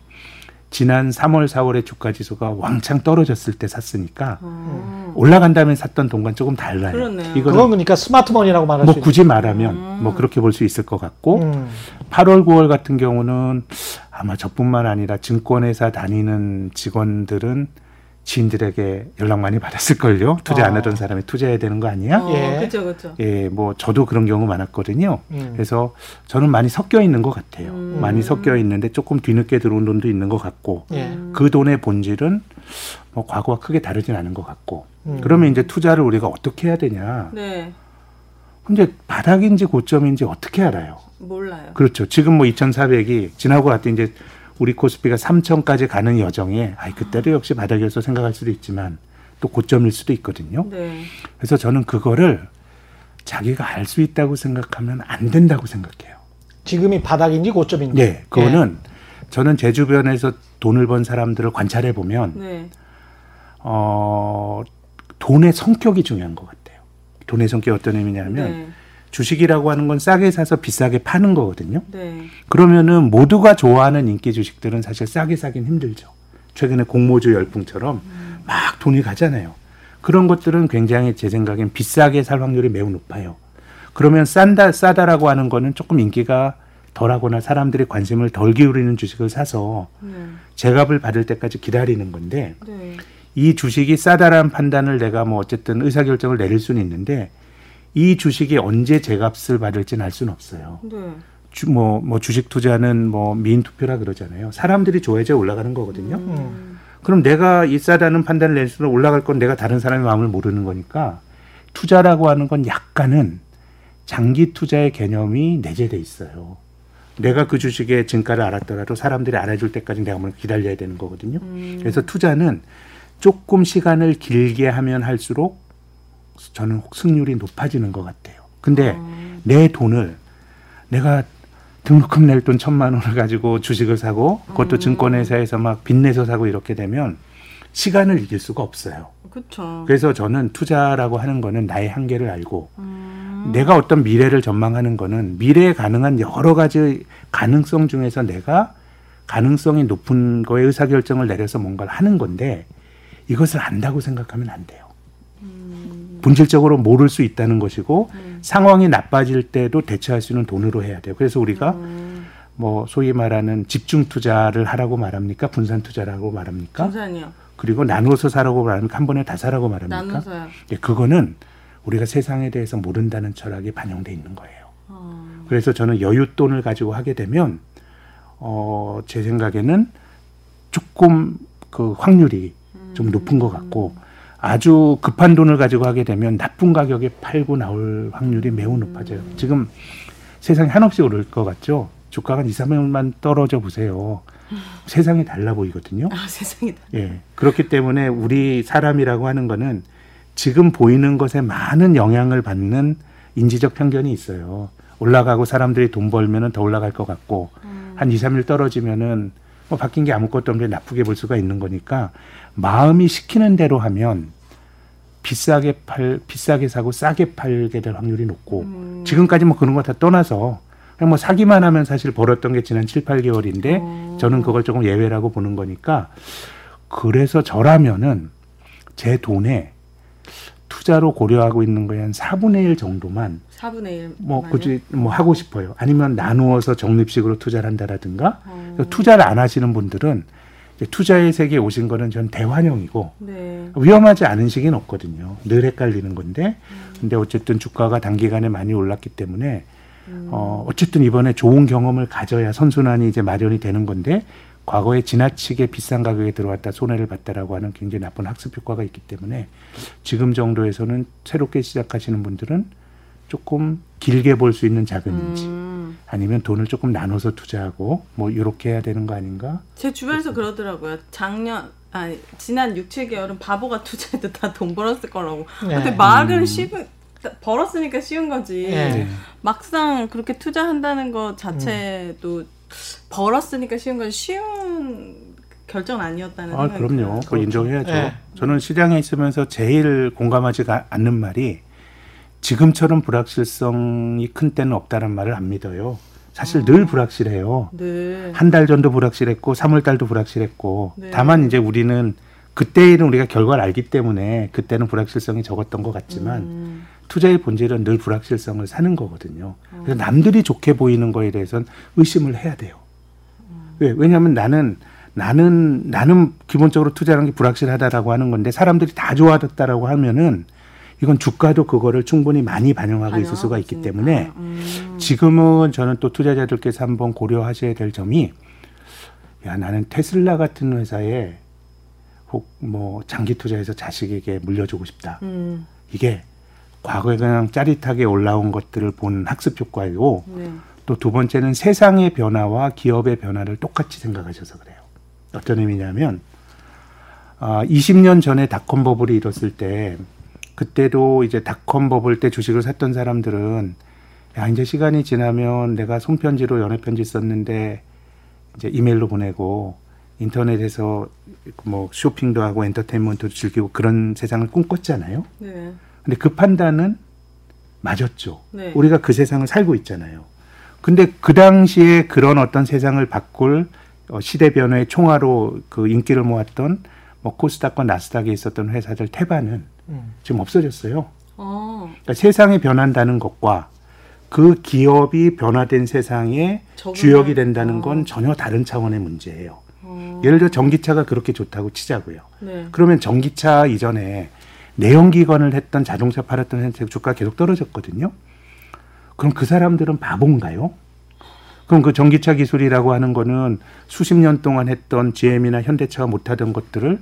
D: 지난 3월 4월에 주가 지수가 왕창 떨어졌을 때 샀으니까
C: 어.
D: 올라간 다음에 샀던 돈과는 조금 달라요.
B: 그건 그러니까 스마트머니라고 말할
D: 뭐. 굳이 말하면 뭐 그렇게 볼 수 있을 것 같고
B: 음.
D: 8월 9월 같은 경우는 아마 저뿐만 아니라 증권회사 다니는 직원들은 지인들에게 연락 많이 받았을걸요. 투자 안
B: 아.
D: 하던 사람이 투자해야 되는 거 아니야?
C: 어,
B: 예.
C: 그렇죠, 그렇죠.
D: 예, 뭐 저도 그런 경우 많았거든요.
B: 음.
D: 그래서 저는 많이 섞여 있는 것 같아요.
C: 음.
D: 많이 섞여 있는데 조금 뒤늦게 들어온 돈도 있는 것 같고
B: 예.
D: 그 돈의 본질은 뭐 과거와 크게 다르진 않은 것 같고
B: 음.
D: 그러면 이제 투자를 우리가 어떻게 해야 되냐?
C: 네,
D: 근데 바닥인지 고점인지 어떻게 알아요?
C: 몰라요.
D: 그렇죠. 지금 뭐 2,400이 지나고 갔더니 이제 우리 코스피가 3,000까지 가는 여정에 아이 그때도 역시 바닥이어서 생각할 수도 있지만 또 고점일 수도 있거든요.
C: 네.
D: 그래서 저는 그거를 자기가 알 수 있다고 생각하면 안 된다고 생각해요.
B: 지금이 바닥인지 고점인지.
D: 네, 그거는 저는 제 주변에서 돈을 번 사람들을 관찰해 보면
C: 네.
D: 어 돈의 성격이 중요한 것 같아요. 돈의 성격이 어떤 의미냐면
C: 네.
D: 주식이라고 하는 건 싸게 사서 비싸게 파는 거거든요.
C: 네.
D: 그러면은 모두가 좋아하는 인기 주식들은 사실 싸게 사긴 힘들죠. 최근에 공모주 열풍처럼 막 돈이 가잖아요. 그런 것들은 굉장히 제 생각엔 비싸게 살 확률이 매우 높아요. 그러면 싼다 싸다라고 하는 거는 조금 인기가 덜하거나 사람들이 관심을 덜 기울이는 주식을 사서
C: 네.
D: 제값을 받을 때까지 기다리는 건데
C: 네.
D: 이 주식이 싸다라는 판단을 내가 뭐 어쨌든 의사결정을 내릴 수는 있는데 이 주식이 언제 제값을 받을지는 알 수는 없어요.
C: 네.
D: 주, 뭐, 뭐 주식 투자는 뭐 미인 투표라 그러잖아요. 사람들이 좋아해야 올라가는 거거든요.
B: 음.
D: 그럼 내가 이 싸다는 판단을 낼 수는 올라갈 건 내가 다른 사람의 마음을 모르는 거니까 투자라고 하는 건 약간은 장기 투자의 개념이 내재돼 있어요. 내가 그 주식의 진가를 알았더라도 사람들이 알아줄 때까지 내가 한번 기다려야 되는 거거든요. 그래서 투자는 조금 시간을 길게 하면 할수록 저는 승률이 높아지는 것 같아요. 근데 내 돈을 내가 등록금 낼 돈 천만 원을 가지고 주식을 사고 그것도 증권회사에서 막 빚내서 사고 이렇게 되면 시간을 이길 수가 없어요.
C: 그렇죠.
D: 그래서 저는 투자라고 하는 거는 나의 한계를 알고
C: 음.
D: 내가 어떤 미래를 전망하는 거는 미래에 가능한 여러 가지 가능성 중에서 내가 가능성이 높은 거에 의사결정을 내려서 뭔가를 하는 건데 이것을 안다고 생각하면 안 돼요. 본질적으로 모를 수 있다는 것이고 상황이 나빠질 때도 대처할 수 있는 돈으로 해야 돼요. 그래서 우리가 뭐 소위 말하는 집중 투자를 하라고 말합니까? 분산 투자라고 말합니까?
C: 분산이요.
D: 그리고 나누어서 사라고 말합니까? 한 번에 다 사라고 말합니까?
C: 나눠서요.
D: 예, 그거는 우리가 세상에 대해서 모른다는 철학이 반영돼 있는 거예요.
C: 어.
D: 그래서 저는 여윳돈을 가지고 하게 되면 어, 제 생각에는 조금 그 확률이 좀 높은 것 같고 아주 급한 돈을 가지고 하게 되면 나쁜 가격에 팔고 나올 확률이 매우 높아져요. 지금 세상이 한없이 오를 것 같죠? 주가가 한 2, 300만 떨어져 보세요. 세상이 달라 보이거든요.
C: 아 세상이다.
D: 예. 그렇기 때문에 우리 사람이라고 하는 거는 지금 보이는 것에 많은 영향을 받는 인지적 편견이 있어요. 올라가고 사람들이 돈 벌면은 더 올라갈 것 같고 한 2, 3일 떨어지면은 뭐 바뀐 게 아무것도 없는데 나쁘게 볼 수가 있는 거니까 마음이 시키는 대로 하면 비싸게 팔 비싸게 사고 싸게 팔게 될 확률이 높고 지금까지 뭐 그런 거 다 떠나서 그냥 뭐 사기만 하면 사실 벌었던 게 지난 7, 8개월인데 저는 그걸 조금 예외라고 보는 거니까 그래서 저라면은 제 돈에 투자로 고려하고 있는 거에 한 4분의 1 정도만
C: 4분의 1.
D: 뭐 굳이 뭐 하고 싶어요. 아니면 나누어서 적립식으로 투자를 한다라든가
C: 어.
D: 투자를 안 하시는 분들은 투자의 세계에 오신 거는 전 대환영이고
C: 네.
D: 위험하지 않은 시기는 없거든요. 늘 헷갈리는 건데 근데 어쨌든 주가가 단기간에 많이 올랐기 때문에 어 어쨌든 이번에 좋은 경험을 가져야 선순환이 이제 마련이 되는 건데 과거에 지나치게 비싼 가격에 들어왔다 손해를 봤다라고 하는 굉장히 나쁜 학습 효과가 있기 때문에 지금 정도에서는 새롭게 시작하시는 분들은 조금 길게 볼 수 있는 자금인지
C: 음.
D: 아니면 돈을 조금 나눠서 투자하고 뭐 이렇게 해야 되는 거 아닌가?
C: 제 주변에서 그러더라고요. 작년 아니 지난 6, 7개월은 바보가 투자해도 다 돈 벌었을 거라고.
B: 네.
C: 근데 말을 씹은 벌었으니까 쉬운 거지.
B: 예.
D: 네.
C: 막상 그렇게 투자한다는 것 자체도 벌었으니까 쉬운 건 쉬운 결정 아니었다는
D: 아,
C: 생각이
D: 그럼요. 그거 인정해야죠.
B: 네.
D: 저는 시장에 있으면서 제일 공감하지가 않는 말이 지금처럼 불확실성이 큰 때는 없다는 말을 안 믿어요. 사실
C: 아.
D: 늘 불확실해요.
C: 네.
D: 한달 전도 불확실했고 3월 달도 불확실했고
C: 네.
D: 다만 이제 우리는 그때는 우리가 결과를 알기 때문에 그때는 불확실성이 적었던 것 같지만
C: 음.
D: 투자의 본질은 늘 불확실성을 사는 거거든요.
C: 어.
D: 그래서 남들이 좋게 보이는 거에 대해서는 의심을 해야 돼요.
C: 음.
D: 왜? 왜냐하면 나는 나는 나는 기본적으로 투자라는 게 불확실하다라고 하는 건데 사람들이 다 좋아졌다라고 하면은 이건 주가도 그거를 충분히 많이 반영하고 있을 수가 있기. 때문에
C: 음.
D: 지금은 저는 또 투자자들께서 한번 고려하셔야 될 점이 야 나는 테슬라 같은 회사에 혹 뭐 장기 투자해서 자식에게 물려주고 싶다.
C: 음.
D: 이게 과거에 그냥 짜릿하게 올라온 것들을 본 학습 효과이고
C: 네.
D: 또두 번째는 세상의 변화와 기업의 변화를 똑같이 생각하셔서 그래요. 어떤 의미냐면 아, 20년 전에 닷컴 버블이 일었을 때 그때도 이제 닷컴 버블 때 주식을 샀던 사람들은 야 이제 시간이 지나면 내가 손편지로 연애 편지 썼는데 이제 이메일로 보내고 인터넷에서 뭐 쇼핑도 하고 엔터테인먼트도 즐기고 그런 세상을 꿈꿨잖아요.
C: 네.
D: 근데 그 판단은 맞았죠.
C: 네.
D: 우리가 그 세상을 살고 있잖아요. 근데 그 당시에 그런 어떤 세상을 바꿀 어, 시대 변화의 총화로 그 인기를 모았던 뭐 코스닥과 나스닥에 있었던 회사들 태반은
B: 음.
D: 지금 없어졌어요.
C: 어.
D: 그러니까 세상이 변한다는 것과 그 기업이 변화된
C: 적응을-
D: 주역이 된다는 건
C: 어.
D: 전혀 다른 차원의 문제예요.
C: 어.
D: 예를 들어 전기차가 그렇게 좋다고 치자고요.
C: 네.
D: 그러면 전기차 이전에 내연기관을 했던 자동차 팔았던 회사 주가 계속 떨어졌거든요. 그럼 그 사람들은 바본가요? 그럼 그 전기차 기술이라고 하는 거는 수십 년 동안 했던 GM이나 현대차가 못하던 것들을 어,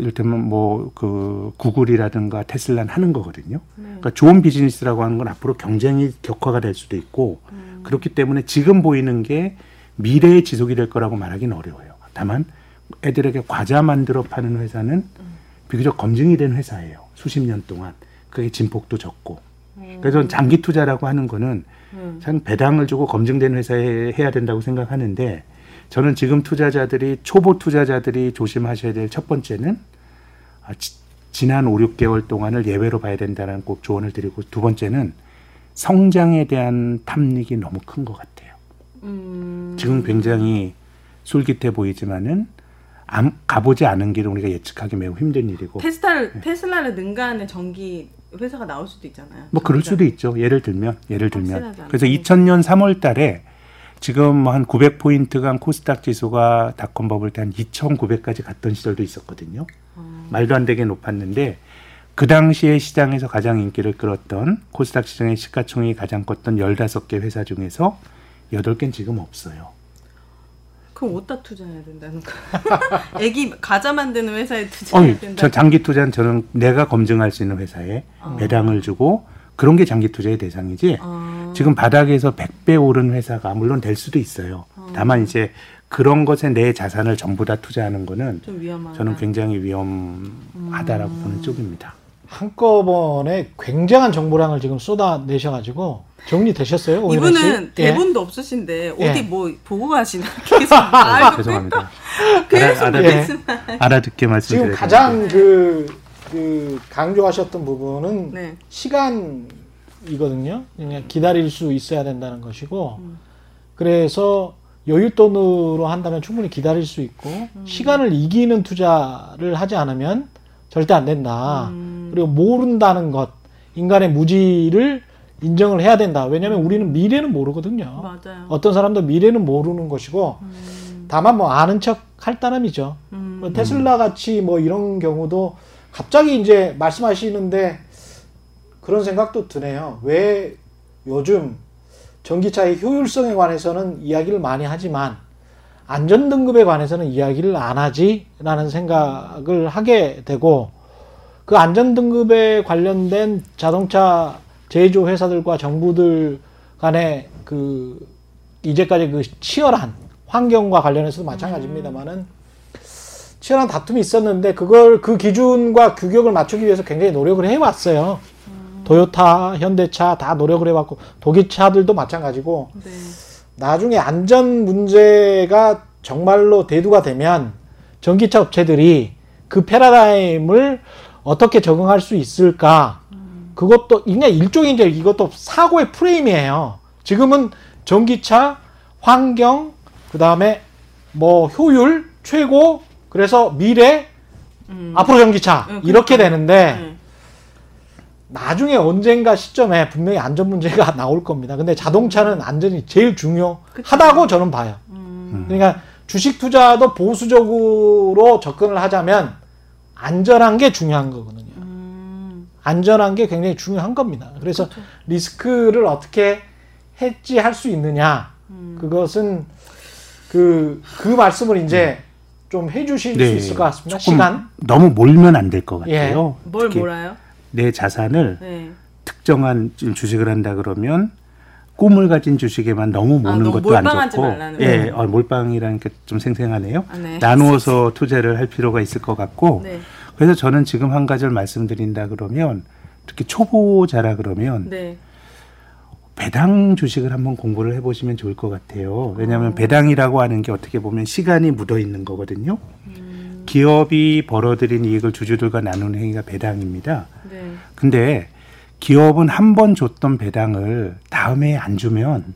D: 이를테면 뭐 그 구글이라든가 테슬라는 하는 거거든요. 그러니까 좋은 비즈니스라고 하는 건 앞으로 경쟁이 격화가 될 수도 있고 그렇기 때문에 지금 보이는 게 미래의 지속이 될 거라고 말하기는 어려워요. 다만 애들에게 과자 만들어 파는 회사는 비교적 검증이 된 회사예요. 수십 년 동안 그게 진폭도 적고. 그래서 장기 투자라고 하는 거는
C: 음.
D: 참 배당을 주고 검증된 회사에 해야 된다고 생각하는데 저는 지금 투자자들이 초보 투자자들이 조심하셔야 될 첫 번째는 아, 지, 지난 5, 6개월 동안을 예외로 봐야 된다는 꼭 조언을 드리고 두 번째는 성장에 대한 탐닉이 너무 큰 것 같아요.
C: 음.
D: 지금 굉장히 솔깃해 보이지만은 암- 가보지 않은 길은 우리가 예측하기 매우 힘든 일이고
C: 테스라를 테슬라를 능가하는 전기 회사가 나올 수도 있잖아요.
D: 뭐 그럴
C: 전기차.
D: 수도 있죠. 예를 들면 예를 들면 그래서
C: 거니까.
D: 2000년 3월 달에 지금 뭐한 900포인트 간 코스닥 지수가 닷컴 버블 때 한 2,900까지 갔던 시절도 있었거든요.
C: 어.
D: 말도 안 되게 높았는데 그 당시에 시장에서 가장 인기를 끌었던 코스닥 시장의 시가총액이 가장 컸던 15개 회사 중에서 8개는 지금 없어요.
C: 그럼 어디다 투자해야 된다는 거? (laughs) 애기 과자 만드는 회사에 투자해야 된다.
D: 저 장기 투자는 저는 내가 검증할 수 있는 회사에
C: 어.
D: 배당을 주고 그런 게 장기 투자의 대상이지
C: 어.
D: 지금 바닥에서 100배 오른 회사가 물론 될 수도 있어요. 다만 이제 그런 것에 내 자산을 전부 다 투자하는 거는. 저는 굉장히 위험하다라고 보는 쪽입니다.
B: 한꺼번에 굉장한 정보량을 지금 쏟아내셔가지고 정리되셨어요?
C: 이분은
B: 예.
C: 대본도 없으신데 어디
B: 예.
C: 뭐 보고 가시나 (laughs) 계속
D: 아,
C: 말도
D: 죄송합니다.
C: 계속
D: 알아,
B: 예.
C: 말씀.
D: 알아듣게
B: 지금
D: 말씀드려요.
B: 가장 그, 그 강조하셨던 부분은
C: 네.
B: 시간 이거든요. 그냥 기다릴 수 있어야 된다는 것이고, 그래서 여윳돈으로 한다면 충분히 기다릴 수 있고, 시간을 이기는 투자를 하지 않으면 절대 안 된다. 그리고 모른다는 것, 인간의 무지를 인정을 해야 된다. 왜냐하면 우리는 미래는 모르거든요.
C: 맞아요.
B: 어떤 사람도 미래는 모르는 것이고, 다만 뭐 아는 척 할 따름이죠.
C: 음.
B: 뭐 테슬라 같이 뭐 이런 경우도 갑자기 이제 말씀하시는데 그런 생각도 드네요. 왜 요즘 전기차의 효율성에 관해서는 이야기를 많이 하지만 안전 등급에 관해서는 이야기를 안 하지라는 생각을 하게 되고 그 안전 등급에 관련된 자동차 제조 회사들과 정부들 간의 그 이제까지 그 치열한 환경과 관련해서도 마찬가지입니다만은 치열한 다툼이 있었는데 그걸 그 기준과 규격을 맞추기 위해서 굉장히 노력을 해왔어요. 도요타, 현대차 다 노력을 해왔고 독일차들도 마찬가지고
C: 네.
B: 나중에 안전 문제가 정말로 대두가 되면 전기차 업체들이 그 패러다임을 어떻게 적응할 수 있을까? 그것도 그냥 일종의 이제 이것도 사고의 프레임이에요. 지금은 전기차, 환경, 그 다음에 뭐 효율 최고, 그래서 미래, 앞으로 전기차
C: 응,
B: 이렇게. 되는데
C: 네.
B: 나중에 언젠가 시점에 분명히 안전 문제가 (laughs) 나올 겁니다. 근데 자동차는 안전이 제일 중요하다고 저는 봐요. 그러니까 주식 투자도 보수적으로 접근을 하자면 안전한 게 중요한 거거든요.
C: 음,
B: 안전한 게 굉장히 중요한 겁니다. 그래서 리스크를 어떻게 해지할 수 있느냐 그것은 그, 그 말씀을 이제 좀 해주실 수 있을 것 같습니다.
D: 네. 조금
B: 시간.
D: 너무 몰면 안 될 것 같아요.
C: 뭘
D: 특히
C: 몰아요?
D: 내 자산을
C: 네.
D: 특정한 주식을 한다 그러면 꿈을 가진 주식에만 너무 모는
C: 아,
D: 것도 안 좋고, 예, 어, 몰빵이라는 게 좀 생생하네요.
C: 아, 네.
D: 나누어서 투자를 할 필요가 있을 것 같고,
C: 네.
D: 그래서 저는 지금 한 가지를 말씀드린다 그러면 특히 초보자라 그러면
C: 네.
D: 배당 주식을 한번 공부를 해보시면 좋을 것 같아요. 왜냐하면 배당이라고 하는 게 어떻게 보면 시간이 묻어 있는 거거든요. 기업이 벌어들인 이익을 주주들과 나누는 행위가 배당입니다.
C: 네.
D: 근데 기업은 한 번 줬던 배당을 다음에 안 주면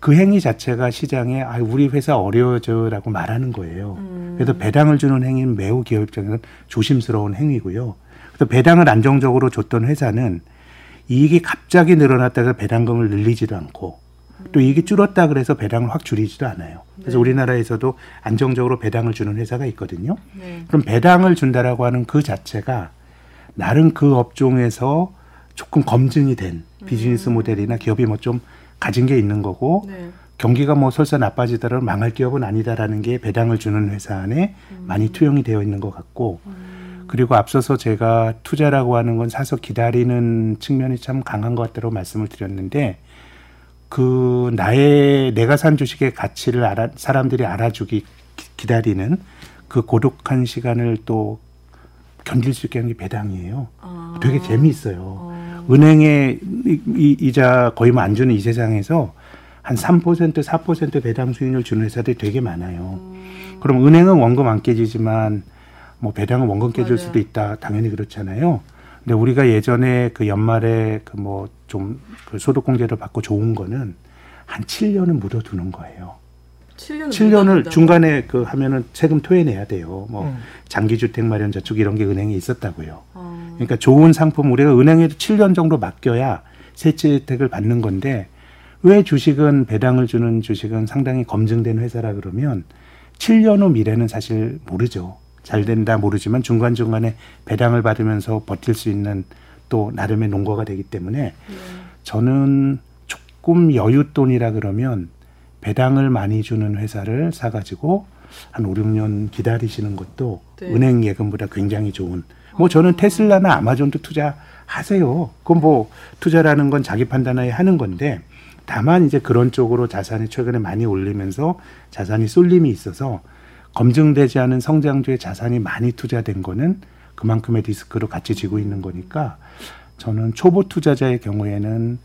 D: 그 행위 자체가 시장에 아 우리 회사 어려워져라고 말하는 거예요. 그래서 배당을 주는 행위는 매우 기업 입장에서는 조심스러운 행위고요. 그래서 배당을 안정적으로 줬던 회사는 이익이 갑자기 늘어났다가 배당금을 늘리지도 않고 또 이익이 줄었다 그래서 배당을 확 줄이지도 않아요. 그래서 우리나라에서도 안정적으로 배당을 주는 회사가 있거든요.
C: 네.
D: 그럼 배당을 준다라고 하는 그 자체가 나름 그 업종에서 조금 검증이 된 비즈니스 모델이나 기업이 뭐 좀 가진 게 있는 거고
C: 네.
D: 경기가 뭐 설사 나빠지더라도 망할 기업은 아니다라는 게 배당을 주는 회사 안에 많이 투영이 되어 있는 것 같고 그리고 앞서서 제가 투자라고 하는 건 사서 기다리는 측면이 참 강한 것 같다고 말씀을 드렸는데 그 나의 내가 산 주식의 가치를 알아 사람들이 알아주기 기- 기다리는 그 고독한 시간을 또 견딜 수 있게 하는 게 배당이에요.
C: 아.
D: 되게 재미있어요.
C: 어.
D: 은행에 이, 이, 이자 거의 뭐 안 주는 이 세상에서 한 3% 4% 배당 수익률 주는 회사들이 되게 많아요.
C: 음.
D: 그럼 은행은 원금 안 깨지지만 뭐 배당은 원금 깨질
C: 맞아요.
D: 수도 있다. 당연히 그렇잖아요. 근데 우리가 예전에 그 연말에 그 뭐 좀 그 소득 공제를 받고 좋은 거는 한 7년은 묻어두는 거예요.
C: 7년을
D: 7년을 중간에 그 하면은 세금 토해내야 돼요. 뭐
B: 음.
D: 장기주택 마련 저축 이런 게 은행에 있었다고요.
C: 어.
D: 그러니까 좋은 상품 우리가 은행에 7년 정도 맡겨야 세채 혜택을 받는 건데 왜 주식은 배당을 주는 주식은 상당히 검증된 회사라 그러면 7년 후 미래는 사실 모르죠. 잘 된다 모르지만 중간중간에 배당을 받으면서 버틸 수 있는 또 나름의 농거가 되기 때문에 저는 조금 여윳돈이라 그러면 배당을 많이 주는 회사를 사가지고 한 5, 6년 기다리시는 것도
C: 네.
D: 은행 예금보다 굉장히 좋은. 뭐 저는 테슬라나 아마존도 투자하세요. 그건 뭐 투자라는 건 자기 판단하에 하는 건데 다만 이제 그런 쪽으로 자산이 최근에 많이 올리면서 자산이 쏠림이 있어서 검증되지 않은 성장주의 자산이 많이 투자된 거는 그만큼의 리스크로 같이 지고 있는 거니까 저는 초보 투자자의 경우에는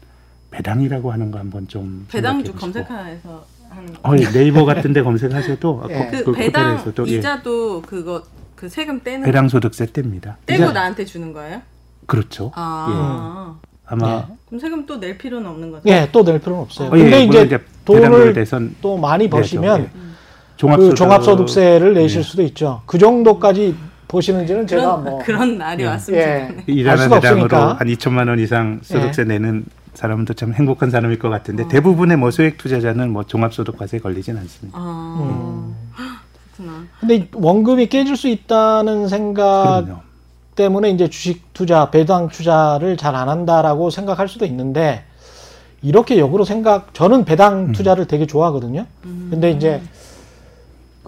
D: 배당이라고 하는 거 한번 좀
C: 배당주. 검색하에서 하는 거.
D: 어, 예, (laughs) 네이버 같은데 검색하셔도
B: 예.
C: 그,
D: 그
C: 배당
D: 호텔에서도, 예,
C: 이자도 그거 그 세금 떼는
D: 배당 소득세 뗍니다.
C: 떼고
D: 이자-
C: 나한테 주는 거예요?
D: 그렇죠.
C: 아.
D: 아마
C: 그럼 세금 또 낼 필요는 없는 거죠?
B: 예, 또 낼 필요는 없어요.
D: 어, 예,
B: 근데 이제 돈을
D: 대선
B: 또 많이 버시면
D: 예.
C: 음.
D: 종합소득
B: 그 종합소득세를 내실
D: 예.
B: 수도 있죠. 그 정도까지 보시는지는 제가
C: 그런,
B: 뭐
C: 그런 날이
D: 예.
C: 왔으면
B: 예.
C: 좋겠네.
B: 알
D: 일하는
B: 없으니까.
D: 한 2천만 원 이상 소득세
B: 예.
D: 내는 사람도 참 행복한 사람일 것
B: 어.
D: 같은데 대부분의 뭐 소액 투자자는 뭐 종합소득과세에 걸리진 않습니다.
C: 아.
B: 음.
C: 그렇구나.
B: 근데 이 원금이 깨질 수 있다는 생각
D: 그럼요.
B: 때문에 이제 주식 투자, 배당 투자를 잘 안 한다라고 생각할 수도 있는데 이렇게 역으로 생각 저는 배당
D: 음.
B: 투자를 되게 좋아하거든요.
C: 음.
B: 근데 이제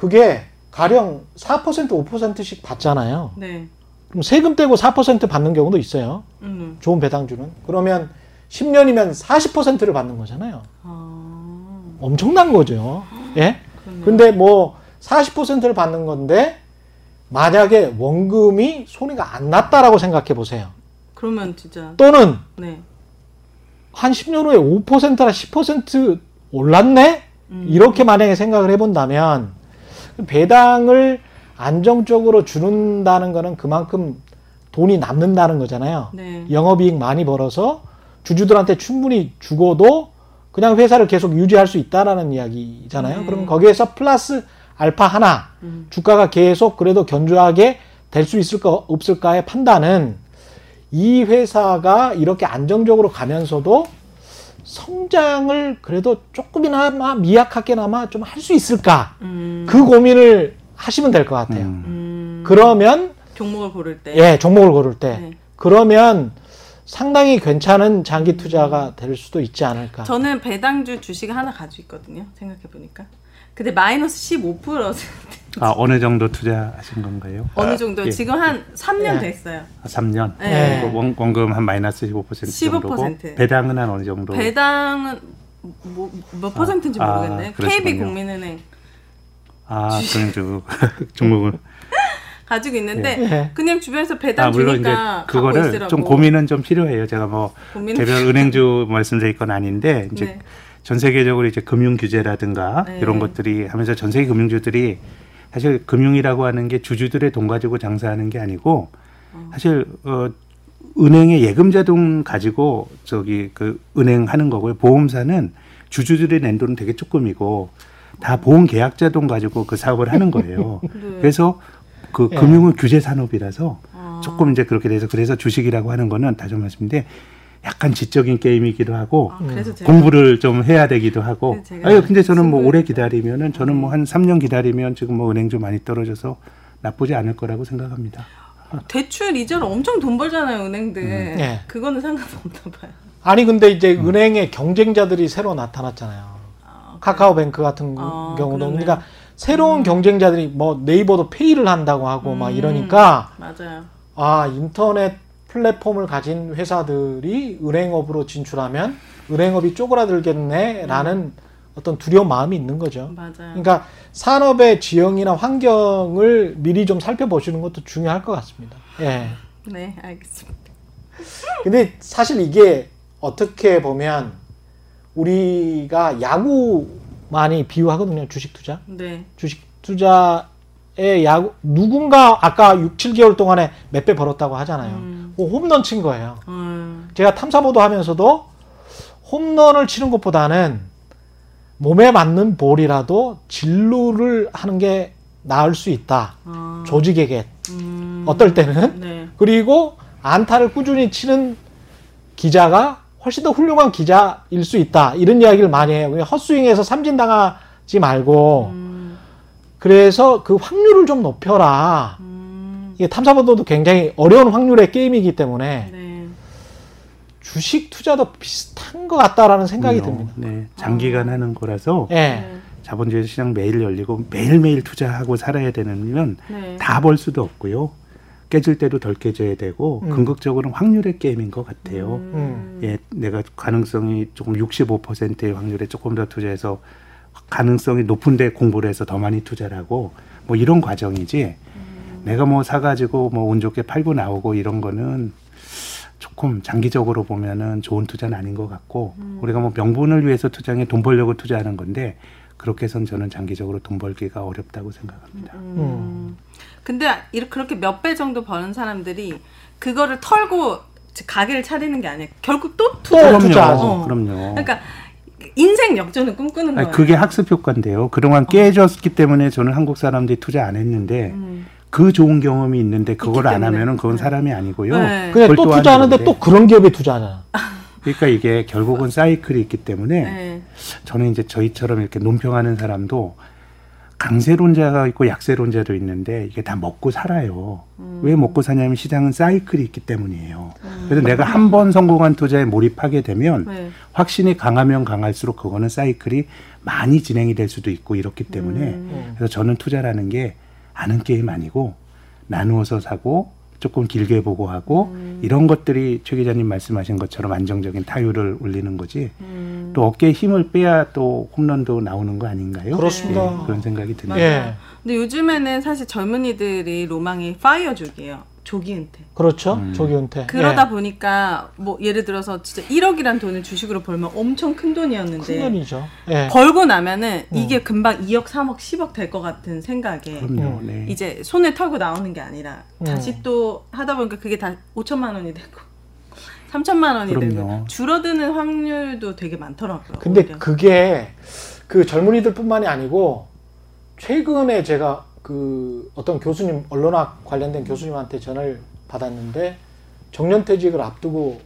B: 그게 가령 4% 5%씩 받잖아요.
C: 네.
B: 그럼 세금 떼고 4% 받는 경우도 있어요.
C: 음.
B: 좋은 배당주는. 그러면 10년이면 40%를 받는 거잖아요.
C: 아.
B: 엄청난 거죠. 예?
C: 그러네요.
B: 근데 뭐 40%를 받는 건데 만약에 원금이 손해가 안 났다라고 생각해 보세요.
C: 그러면 진짜
B: 또는
C: 네.
B: 한 10년 후에 5%나 10% 올랐네?
C: 음.
B: 이렇게 만약에 생각을 해 본다면 배당을 안정적으로 주는다는 거는 그만큼 돈이 남는다는 거잖아요.
C: 네.
B: 영업이익 많이 벌어서 주주들한테 충분히 주고도 그냥 회사를 계속 유지할 수 있다라는 이야기잖아요.
C: 네.
B: 그러면 거기에서 플러스 알파 하나
C: 음.
B: 주가가 계속 그래도 견조하게 될 수 있을까 없을까의 판단은 이 회사가 이렇게 안정적으로 가면서도 성장을 그래도 조금이나마 미약하게나마 좀 할 수 있을까
C: 음.
B: 그 고민을 하시면 될 것 같아요.
D: 음.
C: 음.
B: 그러면
C: 종목을 고를 때.
B: 예 종목을 고를 때
C: 네.
B: 그러면 상당히 괜찮은 장기 투자가 될 수도 있지 않을까.
C: 저는 배당주 주식 하나 가지고 있거든요. 생각해 보니까. 근데 마이너스
D: 15%아 어느 정도 투자하신 건가요?
C: 어느 정도
D: 예.
C: 지금 한 3년
B: 예.
C: 됐어요.
D: 아, 3년.
C: 네.
D: 그 원, 원금 한 마이너스 15% 정도고
C: 15%.
D: 배당은 한 어느 정도?
C: 배당은 뭐, 몇 퍼센트인지
D: 아,
C: 모르겠네.
D: 그러시군요.
C: KB 국민은행
D: 아 그런 종목을 (laughs)
C: 가지고 있는데
B: 예.
C: 그냥 주변에서 배당
D: 아 물론 이제
C: 주니까 갖고
D: 그거를
C: 있으라고.
D: 좀 고민은 좀 필요해요. 제가 뭐
C: 고민-
D: 개별 은행주 말씀드릴 건 아닌데 이제
C: 네.
D: 전 세계적으로 이제 금융 규제라든가
C: 네.
D: 이런 것들이 하면서 전 세계 금융주들이 사실 금융이라고 하는 게 주주들의 돈 가지고 장사하는 게 아니고 사실 어 은행의 예금자 돈 가지고 저기 그 은행 하는 거고요. 보험사는 주주들이 낸 돈은 되게 조금이고 다 보험 계약자 돈 가지고 그 사업을 하는 거예요. (laughs)
C: 네.
D: 그래서 그
B: 예.
D: 금융은 규제 산업이라서
C: 아.
D: 조금 이제 그렇게 돼서 그래서 주식이라고 하는 거는 다시 말씀인데 약간 지적인 게임이기도 하고
C: 아,
D: 공부를 좀 해야 되기도 하고. 아유, 근데 저는 뭐 오래 기다리면은 저는 뭐 한 3년 기다리면 지금 뭐 은행 좀 많이 떨어져서 나쁘지 않을 거라고 생각합니다.
C: 대출 이자로 엄청 돈 벌잖아요 은행들.
B: 예.
C: 그거는 상관없나 봐요.
B: 아니 근데 이제 은행의 경쟁자들이 새로 나타났잖아요. 카카오뱅크 같은
C: 아,
B: 경우도
C: 그러네.
B: 그러니까 새로운 경쟁자들이 뭐 네이버도 페이를 한다고 하고 막
C: 음.
B: 이러니까
C: 맞아요.
B: 아 인터넷 플랫폼을 가진 회사들이 은행업으로 진출하면 은행업이 쪼그라들겠네라는 어떤 두려운 마음이 있는 거죠.
C: 맞아요.
B: 그러니까 산업의 지형이나 환경을 미리 좀 살펴보시는 것도 중요할 것 같습니다. 예.
C: 네, 알겠습니다.
B: 근데 사실 이게 어떻게 보면 우리가 야구 많이 비유하거든요. 주식 투자.
C: 네.
B: 주식 투자에 야구 누군가 아까 6, 7개월 동안에 몇 배 벌었다고 하잖아요.
C: 음.
B: 그 홈런 친 거예요.
C: 음.
B: 제가 탐사보도 하면서도 홈런을 치는 것보다는 몸에 맞는 볼이라도 진루를 하는 게 나을 수 있다.
C: 아.
B: 조직에게
C: 음.
B: 어떨 때는
C: 네.
B: 그리고 안타를 꾸준히 치는 기자가 훨씬 더 훌륭한 기자일 수 있다. 이런 이야기를 많이 해요. 그냥 헛스윙해서 삼진 당하지 말고
C: 음.
B: 그래서 그 확률을 좀 높여라.
C: 음.
B: 이게 탐사보도도 굉장히 어려운 확률의 게임이기 때문에
C: 네.
B: 주식 투자도 비슷한 것 같다라는 생각이
D: 그럼요.
B: 듭니다.
D: 네, 장기간 하는 거라서
B: 예.
C: 네.
D: 자본주의 시장 매일 열리고 매일매일 투자하고 살아야 되면
C: 네.
D: 다벌 수도 없고요. 깨질 때도 덜 깨져야 되고
B: 음.
D: 궁극적으로는 확률의 게임인 것 같아요.
C: 음.
D: 예, 내가 가능성이 조금 65%의 확률에 조금 더 투자해서 가능성이 높은데 공부를 해서 더 많이 투자를 하고 뭐 이런 과정이지 내가 뭐 사가지고 뭐 운 좋게 팔고 나오고 이런 거는 조금 장기적으로 보면은 좋은 투자는 아닌 것 같고 우리가 뭐 명분을 위해서 투자해 돈 벌려고 투자하는 건데 그렇게 해선 저는 장기적으로 돈 벌기가 어렵다고 생각합니다.
C: 음. 근데 이렇게 그렇게 몇 배 정도 버는 사람들이 그거를 털고 가게를 차리는 게 아니에요. 결국 또 투자.
B: 투자하죠.
C: 어.
D: 그럼요.
C: 그러니까 인생 역전을 꿈꾸는 거예요.
D: 그게 학습 효과인데요. 그동안 깨졌기 때문에 저는 한국 사람들이 투자 안 했는데
C: 음.
D: 그 좋은 경험이 있는데 그걸 안. 하면은 그건
C: 네.
D: 사람이 아니고요.
C: 네.
B: 그냥
D: 그걸
B: 또
D: 하는
B: 투자하는데
D: 건데.
B: 또 그런 기업에 투자하잖아.
D: 그러니까 이게 결국은 사이클이 있기 때문에
C: 네.
D: 저는 이제 저희처럼 이렇게 논평하는 사람도 강세론자가 있고 약세론자도 있는데 이게 다 먹고 살아요.
C: 음.
D: 왜 먹고 사냐면 시장은 사이클이 있기 때문이에요. 그래서 내가 한 번 성공한 투자에 몰입하게 되면
C: 네.
D: 확신이 강하면 강할수록 그거는 사이클이 많이 진행이 될 수도 있고 이렇기 때문에
C: 음.
D: 그래서 저는 투자라는 게 아는 게임 아니고 나누어서 사고 조금 길게 보고 하고
C: 음.
D: 이런 것들이 최 기자님 말씀하신 것처럼 안정적인 타율을 올리는 거지
C: 음.
D: 또 어깨에 힘을 빼야 또 홈런도 나오는 거 아닌가요?
B: 그렇습니다.
D: 예, 그런 생각이.
C: 맞아요.
B: 예.
C: 근데 요즘에는 사실 젊은이들이 로망이 파이어족이에요. 조기 은퇴.
B: 그렇죠.
D: 음.
B: 조기 은퇴.
C: 그러다
B: 예.
C: 보니까 뭐 예를 들어서 진짜 1억이란 돈을 주식으로 벌면 엄청 큰 돈이었는데
B: 큰 돈이죠. 예.
C: 벌고 나면은 이게 금방 2억, 3억, 10억 될 것 같은 생각에
D: 그럼요.
B: 음.
D: 네.
C: 이제 손에 털고 나오는 게 아니라
B: 음.
C: 다시 또 하다 보니까 그게 다 5천만 원이 되고 (laughs) 3천만 원이
D: 그럼요.
C: 되고 줄어드는 확률도 되게 많더라고요.
B: 근데
C: 오히려.
B: 그게 그 젊은이들뿐만이 아니고 최근에 제가 그 어떤 교수님 언론학 관련된 교수님한테 전화를 받았는데 정년퇴직을 앞두고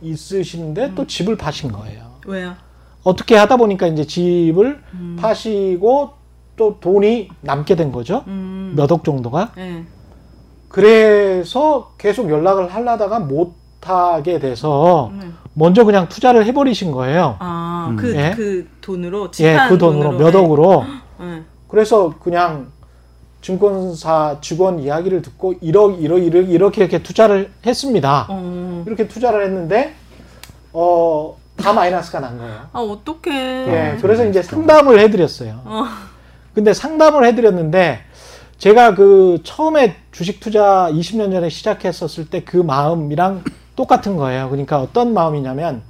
B: 있으신데
C: 음.
B: 또 집을 파신 거예요.
C: 왜요?
B: 어떻게 하다 보니까 이제 집을
C: 음.
B: 파시고 또 돈이 남게 된 거죠.
C: 음.
B: 몇억 정도가.
C: 네.
B: 그래서 계속 연락을 하려다가 못 하게 돼서
C: 음.
B: 먼저 그냥 투자를 해버리신 거예요.
C: 아,
D: 음.
C: 그,
B: 예.
C: 그 돈으로
B: 예, 그 돈으로 몇
C: 네.
B: 억으로.
C: 네.
B: 그래서 그냥 증권사 직원 이야기를 듣고 1억, 1억, 1억 이렇게 이렇게 투자를 했습니다.
C: 어.
B: 이렇게 투자를 했는데 어, 다 마이너스가 난 거예요.
C: 아, 어떡해.
B: 예, 그래서 이제 상담을 해드렸어요.
C: 어.
B: 근데 상담을 해드렸는데 제가 그 처음에 주식 투자 20년 전에 시작했었을 때 그 마음이랑 똑같은 거예요. 그러니까 어떤 마음이냐면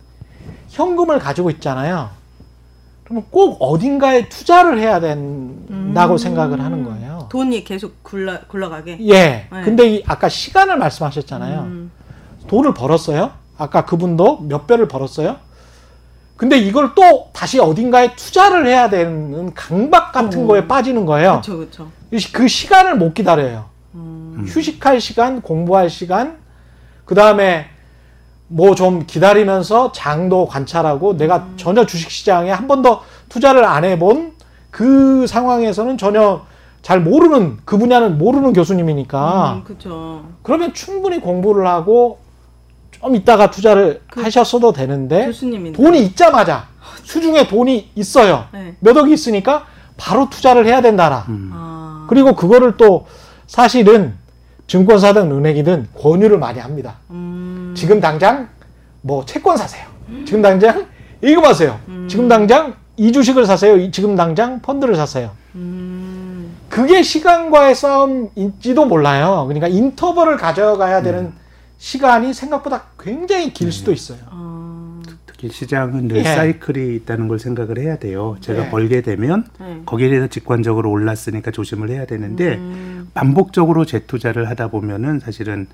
B: 현금을 가지고 있잖아요. 그러면 꼭 어딘가에 투자를 해야 된다고
C: 음.
B: 생각을 하는 거예요.
C: 돈이 계속 굴러, 굴러가게.
B: 예.
C: 네.
B: 근데 이 아까 시간을 말씀하셨잖아요.
C: 음.
B: 돈을 벌었어요. 아까 그분도 몇 배를 벌었어요. 근데 이걸 또 다시 어딘가에 투자를 해야 되는 강박 같은
C: 어.
B: 거에 빠지는 거예요.
C: 그쵸, 그쵸.
B: 그 시간을 못 기다려요.
C: 음.
B: 휴식할 시간, 공부할 시간, 그 다음에 뭐 좀 기다리면서 장도 관찰하고 내가
C: 음.
B: 전혀 주식 시장에 한 번도 투자를 안 해본 그 상황에서는 전혀 잘 모르는 그 분야는 모르는 교수님이니까
C: 음, 그쵸.
B: 그러면 충분히 공부를 하고 좀 있다가 투자를
C: 그
B: 하셨어도 되는데
C: 교수님인데.
B: 돈이 있자마자 수중에 돈이 있어요.
C: 네.
B: 몇 억이 있으니까 바로 투자를 해야 된다라.
D: 음.
C: 아.
B: 그리고 그거를 또 사실은 증권사 든 은행이든 권유를 많이 합니다.
C: 음.
B: 지금 당장 뭐 채권 사세요. 지금 당장 이거 하세요.
C: 음.
B: 지금 당장 이 주식을 사세요. 이- 지금 당장 펀드를 사세요.
C: 음.
B: 그게 시간과의 싸움인지도 몰라요. 그러니까 인터벌을 가져가야 되는 시간이 생각보다 굉장히 길 수도 있어요.
C: 아.
D: 특히 시장은 늘
B: 예.
D: 사이클이 있다는 걸 생각을 해야 돼요. 제가
B: 예.
D: 벌게 되면
C: 네.
D: 거기에 대해서 직관적으로 올랐으니까 조심을 해야 되는데
C: 음.
D: 반복적으로 재투자를 하다 보면은 사실은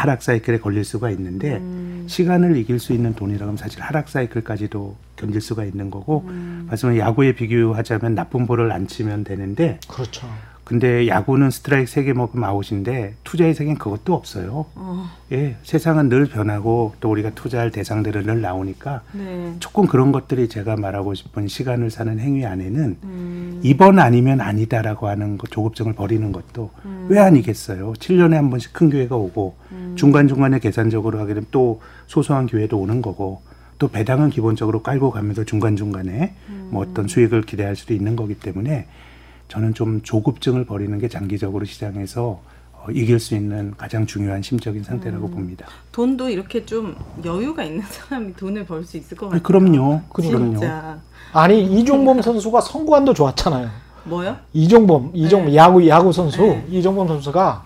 D: 하락 사이클에 걸릴 수가 있는데
C: 음.
D: 시간을 이길 수 있는 돈이라고 하면 사실 하락 사이클까지도 견딜 수가 있는 거고
C: 음.
D: 말씀은 야구에 비교하자면 나쁜 볼을 안 치면 되는데
B: 그렇죠.
D: 근데 야구는 스트라이크 세 개 먹으면 아웃인데 투자의 세계는 그것도 없어요.
C: 어.
D: 예, 세상은 늘 변하고 또 우리가 투자할 대상들은 늘 나오니까
C: 네.
D: 조금 그런 것들이 제가 말하고 싶은 시간을 사는 행위 안에는
C: 음.
D: 이번 아니면 아니다라고 하는 거, 조급증을 버리는 것도
C: 음.
D: 왜 아니겠어요? 7년에 한 번씩 큰 기회가 오고
C: 음.
D: 중간중간에 계산적으로 하게 되면 또 소소한 기회도 오는 거고 또 배당은 기본적으로 깔고 가면서 중간중간에 뭐
C: 음.
D: 어떤 수익을 기대할 수도 있는 거기 때문에 저는 좀 조급증을 버리는 게 장기적으로 시장에서 어, 이길 수 있는 가장 중요한 심적인 상태라고
C: 음.
D: 봅니다.
C: 돈도 이렇게 좀 여유가 있는 사람이 돈을 벌 수 있을 것 같아요.
D: 그럼요. 그럼요.
C: 진짜.
B: 아니 이종범 선수가 선구안도 좋았잖아요.
C: 뭐요?
B: 이종범, 이종범
C: 네.
B: 야구 야구 선수
C: 네.
B: 이종범 선수가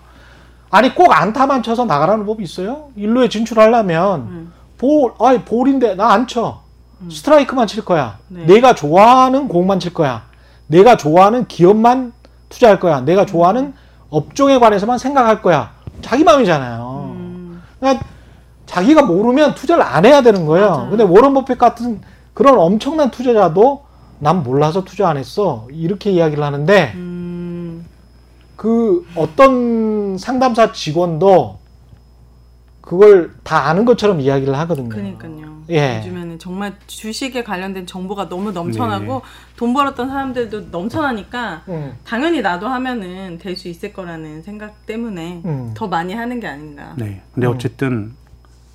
B: 아니 꼭 안타만 쳐서 나가라는 법이 있어요? 일루에 진출하려면
C: 음.
B: 볼, 아니 볼인데 나 안 쳐. 스트라이크만 칠 거야.
C: 네.
B: 내가 좋아하는 공만 칠 거야. 내가 좋아하는 기업만 투자할 거야. 내가 좋아하는 업종에 관해서만 생각할 거야. 자기 마음이잖아요.
C: 음.
B: 그러니까 자기가 모르면 투자를 안 해야 되는 거예요.
C: 맞아요.
B: 근데 워런 버핏 같은 그런 엄청난 투자자도 난 몰라서 투자 안 했어. 이렇게 이야기를 하는데
C: 음.
B: 그 어떤 상담사 직원도 그걸 다 아는 것처럼 이야기를 하거든요.
C: 그러니까요.
B: 예.
C: 요즘에는 정말 주식에 관련된 정보가 너무 넘쳐나고
D: 네.
C: 돈 벌었던 사람들도 넘쳐나니까
B: 음,
C: 당연히 나도 하면은 될 수 있을 거라는 생각 때문에
B: 음.
C: 더 많이 하는 게 아닌가.
D: 네. 근데
B: 음.
D: 어쨌든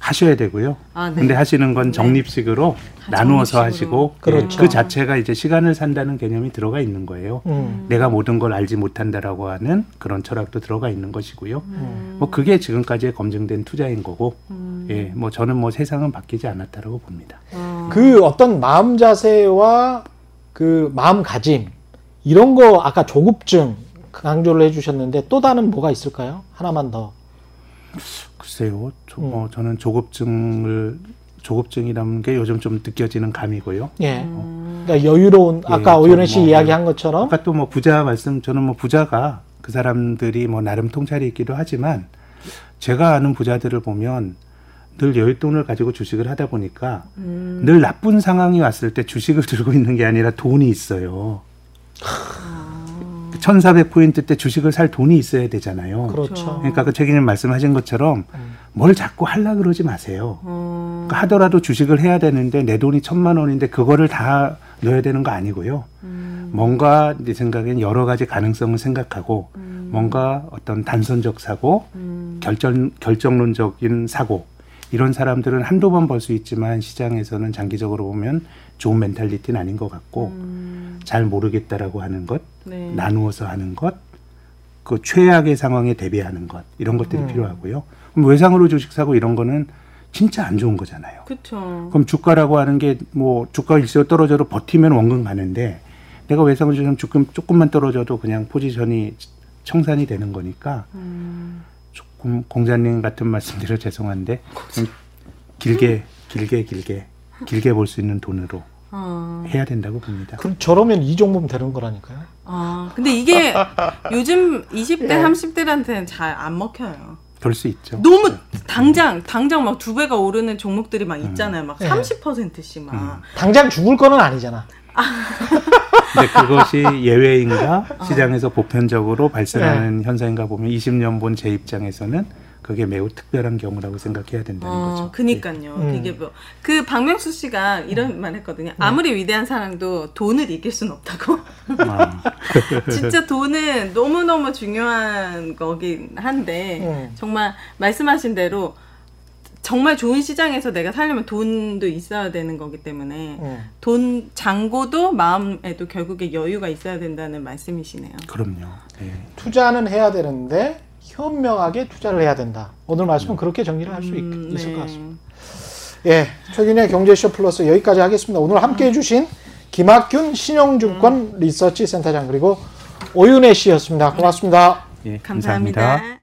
D: 하셔야 되고요.
C: 아, 네.
D: 근데 하시는 건 적립식으로
C: 아,
D: 나누어서
C: 적립식으로.
D: 하시고
B: 그렇죠.
D: 그 자체가 이제 시간을 산다는 개념이 들어가 있는 거예요.
B: 음,
D: 내가 모든 걸 알지 못한다라고 하는 그런 철학도 들어가 있는 것이고요.
C: 음.
D: 뭐 그게 지금까지 검증된 투자인 거고,
C: 음.
D: 예, 뭐 저는 뭐 세상은 바뀌지 않았다라고 봅니다.
C: 어.
B: 그 어떤 마음 자세와 그 마음가짐 이런 거 아까 조급증 강조를 해주셨는데 또 다른 뭐가 있을까요? 하나만 더
D: 글쎄요. 저,
B: 음.
D: 뭐 저는 조급증을 조급증이라는 게 요즘 좀 느껴지는 감이고요.
B: 예. 그러니까 여유로운 아까
D: 예,
B: 오윤혜 좀씨
D: 뭐,
B: 이야기한 것처럼
D: 아까 또 뭐 부자 말씀 저는 뭐 부자가 그 사람들이 뭐 나름 통찰이 있기도 하지만 제가 아는 부자들을 보면 늘 여윳돈을 가지고 주식을 하다 보니까
C: 음.
D: 늘 나쁜 상황이 왔을 때 주식을 (laughs) 들고 있는 게 아니라 돈이 있어요. 1400포인트 때 주식을 살 돈이 있어야 되잖아요.
B: 그렇죠.
D: 그러니까 그 책임님 말씀하신 것처럼 뭘 자꾸 하려 그러지 마세요.
C: 어,
D: 그러니까 하더라도 주식을 해야 되는데 내 돈이 천만 원인데 그거를 다 넣어야 되는 거 아니고요. 뭔가 내 생각엔 여러 가지 가능성을 생각하고 뭔가 어떤 단선적 사고, 결정 결정론적인 사고 이런 사람들은 한두 번 벌 수 있지만 시장에서는 장기적으로 보면 좋은 멘탈리티는 아닌 것 같고 잘 모르겠다라고 하는 것,
C: 네.
D: 나누어서 하는 것, 그 최악의 상황에 대비하는 것 이런 것들이
B: 음.
D: 필요하고요. 그럼 외상으로 주식 사고 이런 거는 진짜 안 좋은 거잖아요.
C: 그쵸.
D: 그럼 주가라고 하는 게 뭐 주가 일시로 떨어져도 버티면 원금 가는데 내가 외상으로 주식 조금 조금만 떨어져도 그냥 포지션이 청산이 되는 거니까
C: 음.
D: 조금 공자님 같은 말씀드려 (laughs) 죄송한데 좀 길게 길게 길게 길게 볼 수 있는 돈으로
C: 어.
D: 해야 된다고 봅니다.
B: 그 저러면 이 정도면 되는 거라니까요.
C: 아, 근데 이게 (laughs) 요즘 20대,
B: 예.
C: 30대한테는 잘 안 먹혀요.
D: 그럴 수 있죠.
C: 너무 당장 당장 막 두 배가 오르는 종목들이 막 있잖아요. 막
B: 예.
C: 30%씩 막.
B: 당장 죽을 거는 아니잖아. (laughs)
D: 근데 그것이 예외인가 시장에서 보편적으로 발생하는 현상인가 보면 20년 본 제 입장에서는 그게 매우 특별한 경우라고 생각해야 된다는
C: 어,
D: 거죠.
C: 그니까요.
B: 음.
C: 그게 뭐, 그 박명수 씨가 이런 말 했거든요. 아무리 위대한 사람도 돈을 이길 순 없다고.
D: 아, (laughs)
C: 진짜 돈은 너무 너무 중요한 거긴 한데,
B: 음.
C: 정말 말씀하신 대로, 정말 좋은 시장에서 내가 살려면 돈도 있어야 되는 거기 때문에,
B: 음.
C: 돈, 잔고도 마음에도 결국에 여유가 있어야 된다는 말씀이시네요.
D: 그럼요. 예.
B: 투자는 해야 되는데 현명하게 투자를 해야 된다. 오늘 말씀은 그렇게 정리를 할수
C: 음,
B: 있을
C: 네.
B: 것 같습니다. 예, 최근의 경제쇼 플러스 여기까지 하겠습니다. 오늘 함께 해주신 김학균 신영증권 리서치 센터장 그리고 오윤혜 씨였습니다. 고맙습니다.
D: 예,
C: 감사합니다.